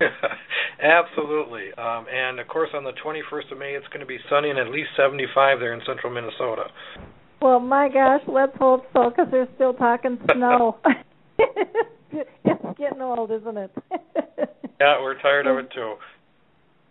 Absolutely. Um, and of course, on the 21st of May, it's going to be sunny and at least 75 there in central Minnesota. Well, my gosh, let's hope so because they're still talking snow. it's getting old, isn't it? yeah, we're tired of it too.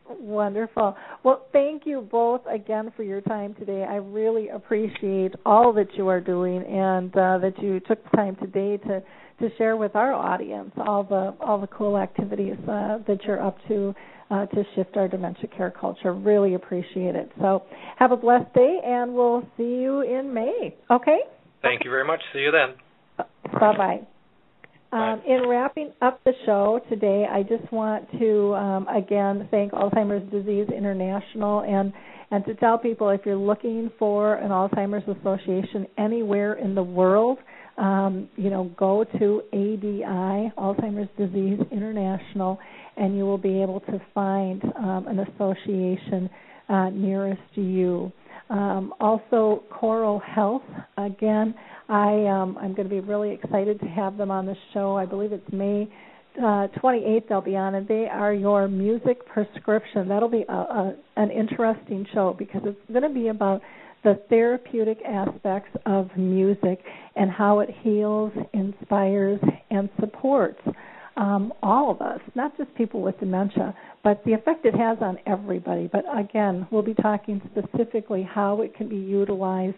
Wonderful. Well, thank you both again for your time today. I really appreciate all that you are doing and uh, that you took the time today to to share with our audience all the all the cool activities uh, that you're up to uh, to shift our dementia care culture. Really appreciate it. So, have a blessed day, and we'll see you in May. Okay. Thank you very much. See you then. Bye bye. Um, in wrapping up the show today, I just want to um, again thank Alzheimer's Disease International and and to tell people if you're looking for an Alzheimer's Association anywhere in the world, um, you know, go to ADI Alzheimer's Disease International, and you will be able to find um, an association uh, nearest you. Um, also, CoRo Health again I um, I'm going to be really excited to have them on the show. I believe it's May uh, 28th they'll be on, and they are your music prescription. That'll be a, a, an interesting show because it's going to be about the therapeutic aspects of music and how it heals, inspires, and supports um, all of us, not just people with dementia, but the effect it has on everybody. But again, we'll be talking specifically how it can be utilized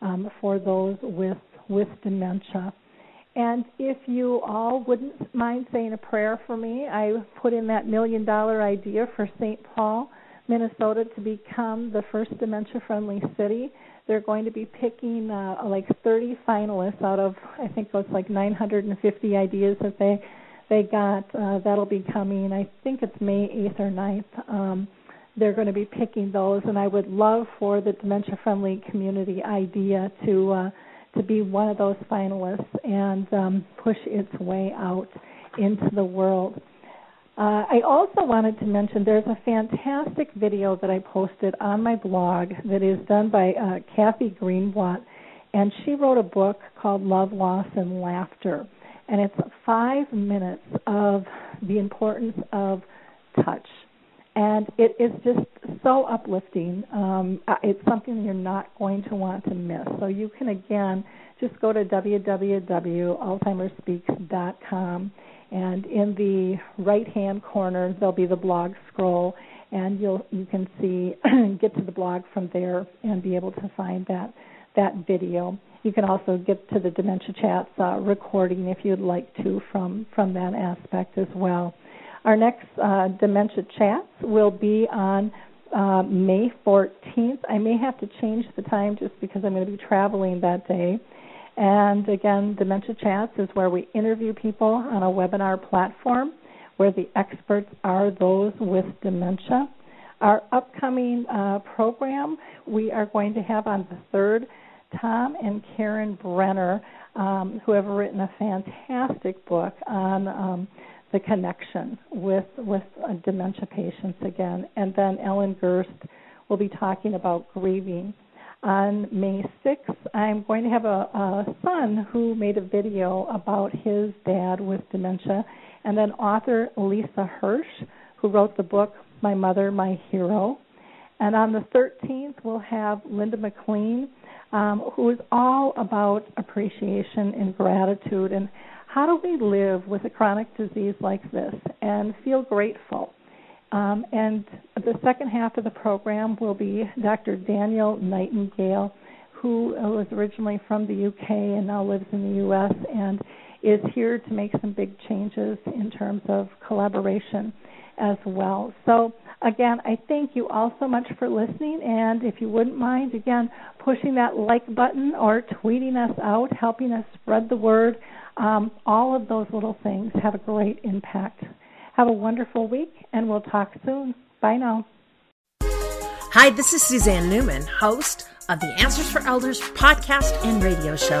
um, for those with with dementia. And if you all wouldn't mind saying a prayer for me, I put in that million dollar idea for St. Paul, Minnesota to become the first dementia friendly city. They're going to be picking uh, like 30 finalists out of I think it was like 950 ideas that they they got. Uh, that'll be coming. I think it's May 8th or 9th. Um, they're going to be picking those, and I would love for the dementia friendly community idea to uh, to be one of those finalists and um, push its way out into the world. Uh, I also wanted to mention there's a fantastic video that I posted on my blog that is done by uh, Cathy Greenblat, and she wrote a book called Love, Loss, and Laughter. And it's five minutes of the importance of touch and it is just so uplifting. Um, uh, it's something you're not going to want to miss. So you can again just go to www.alzheimersspeaks.com, and in the right-hand corner there'll be the blog scroll, and you'll you can see get to the blog from there and be able to find that that video. You can also get to the dementia chats uh, recording if you'd like to from from that aspect as well. Our next uh, Dementia Chats will be on uh, May 14th. I may have to change the time just because I'm going to be traveling that day. And again, Dementia Chats is where we interview people on a webinar platform where the experts are those with dementia. Our upcoming uh, program, we are going to have on the 3rd Tom and Karen Brenner, um, who have written a fantastic book on um, the connection with with uh, dementia patients again. And then Ellen Gerst will be talking about grieving. On May 6th, I'm going to have a, a son who made a video about his dad with dementia, and then author Lisa Hirsch, who wrote the book My Mother, My Hero. And on the 13th, we'll have Linda McLean, um, who is all about appreciation and gratitude and how do we live with a chronic disease like this and feel grateful? Um, and the second half of the program will be Dr. Daniel Nightingale, who was originally from the UK and now lives in the US and is here to make some big changes in terms of collaboration as well. So, again, I thank you all so much for listening. And if you wouldn't mind, again, pushing that like button or tweeting us out, helping us spread the word um, all of those little things have a great impact. Have a wonderful week, and we'll talk soon. Bye now. Hi, this is Suzanne Newman, host of the Answers for Elders podcast and radio show.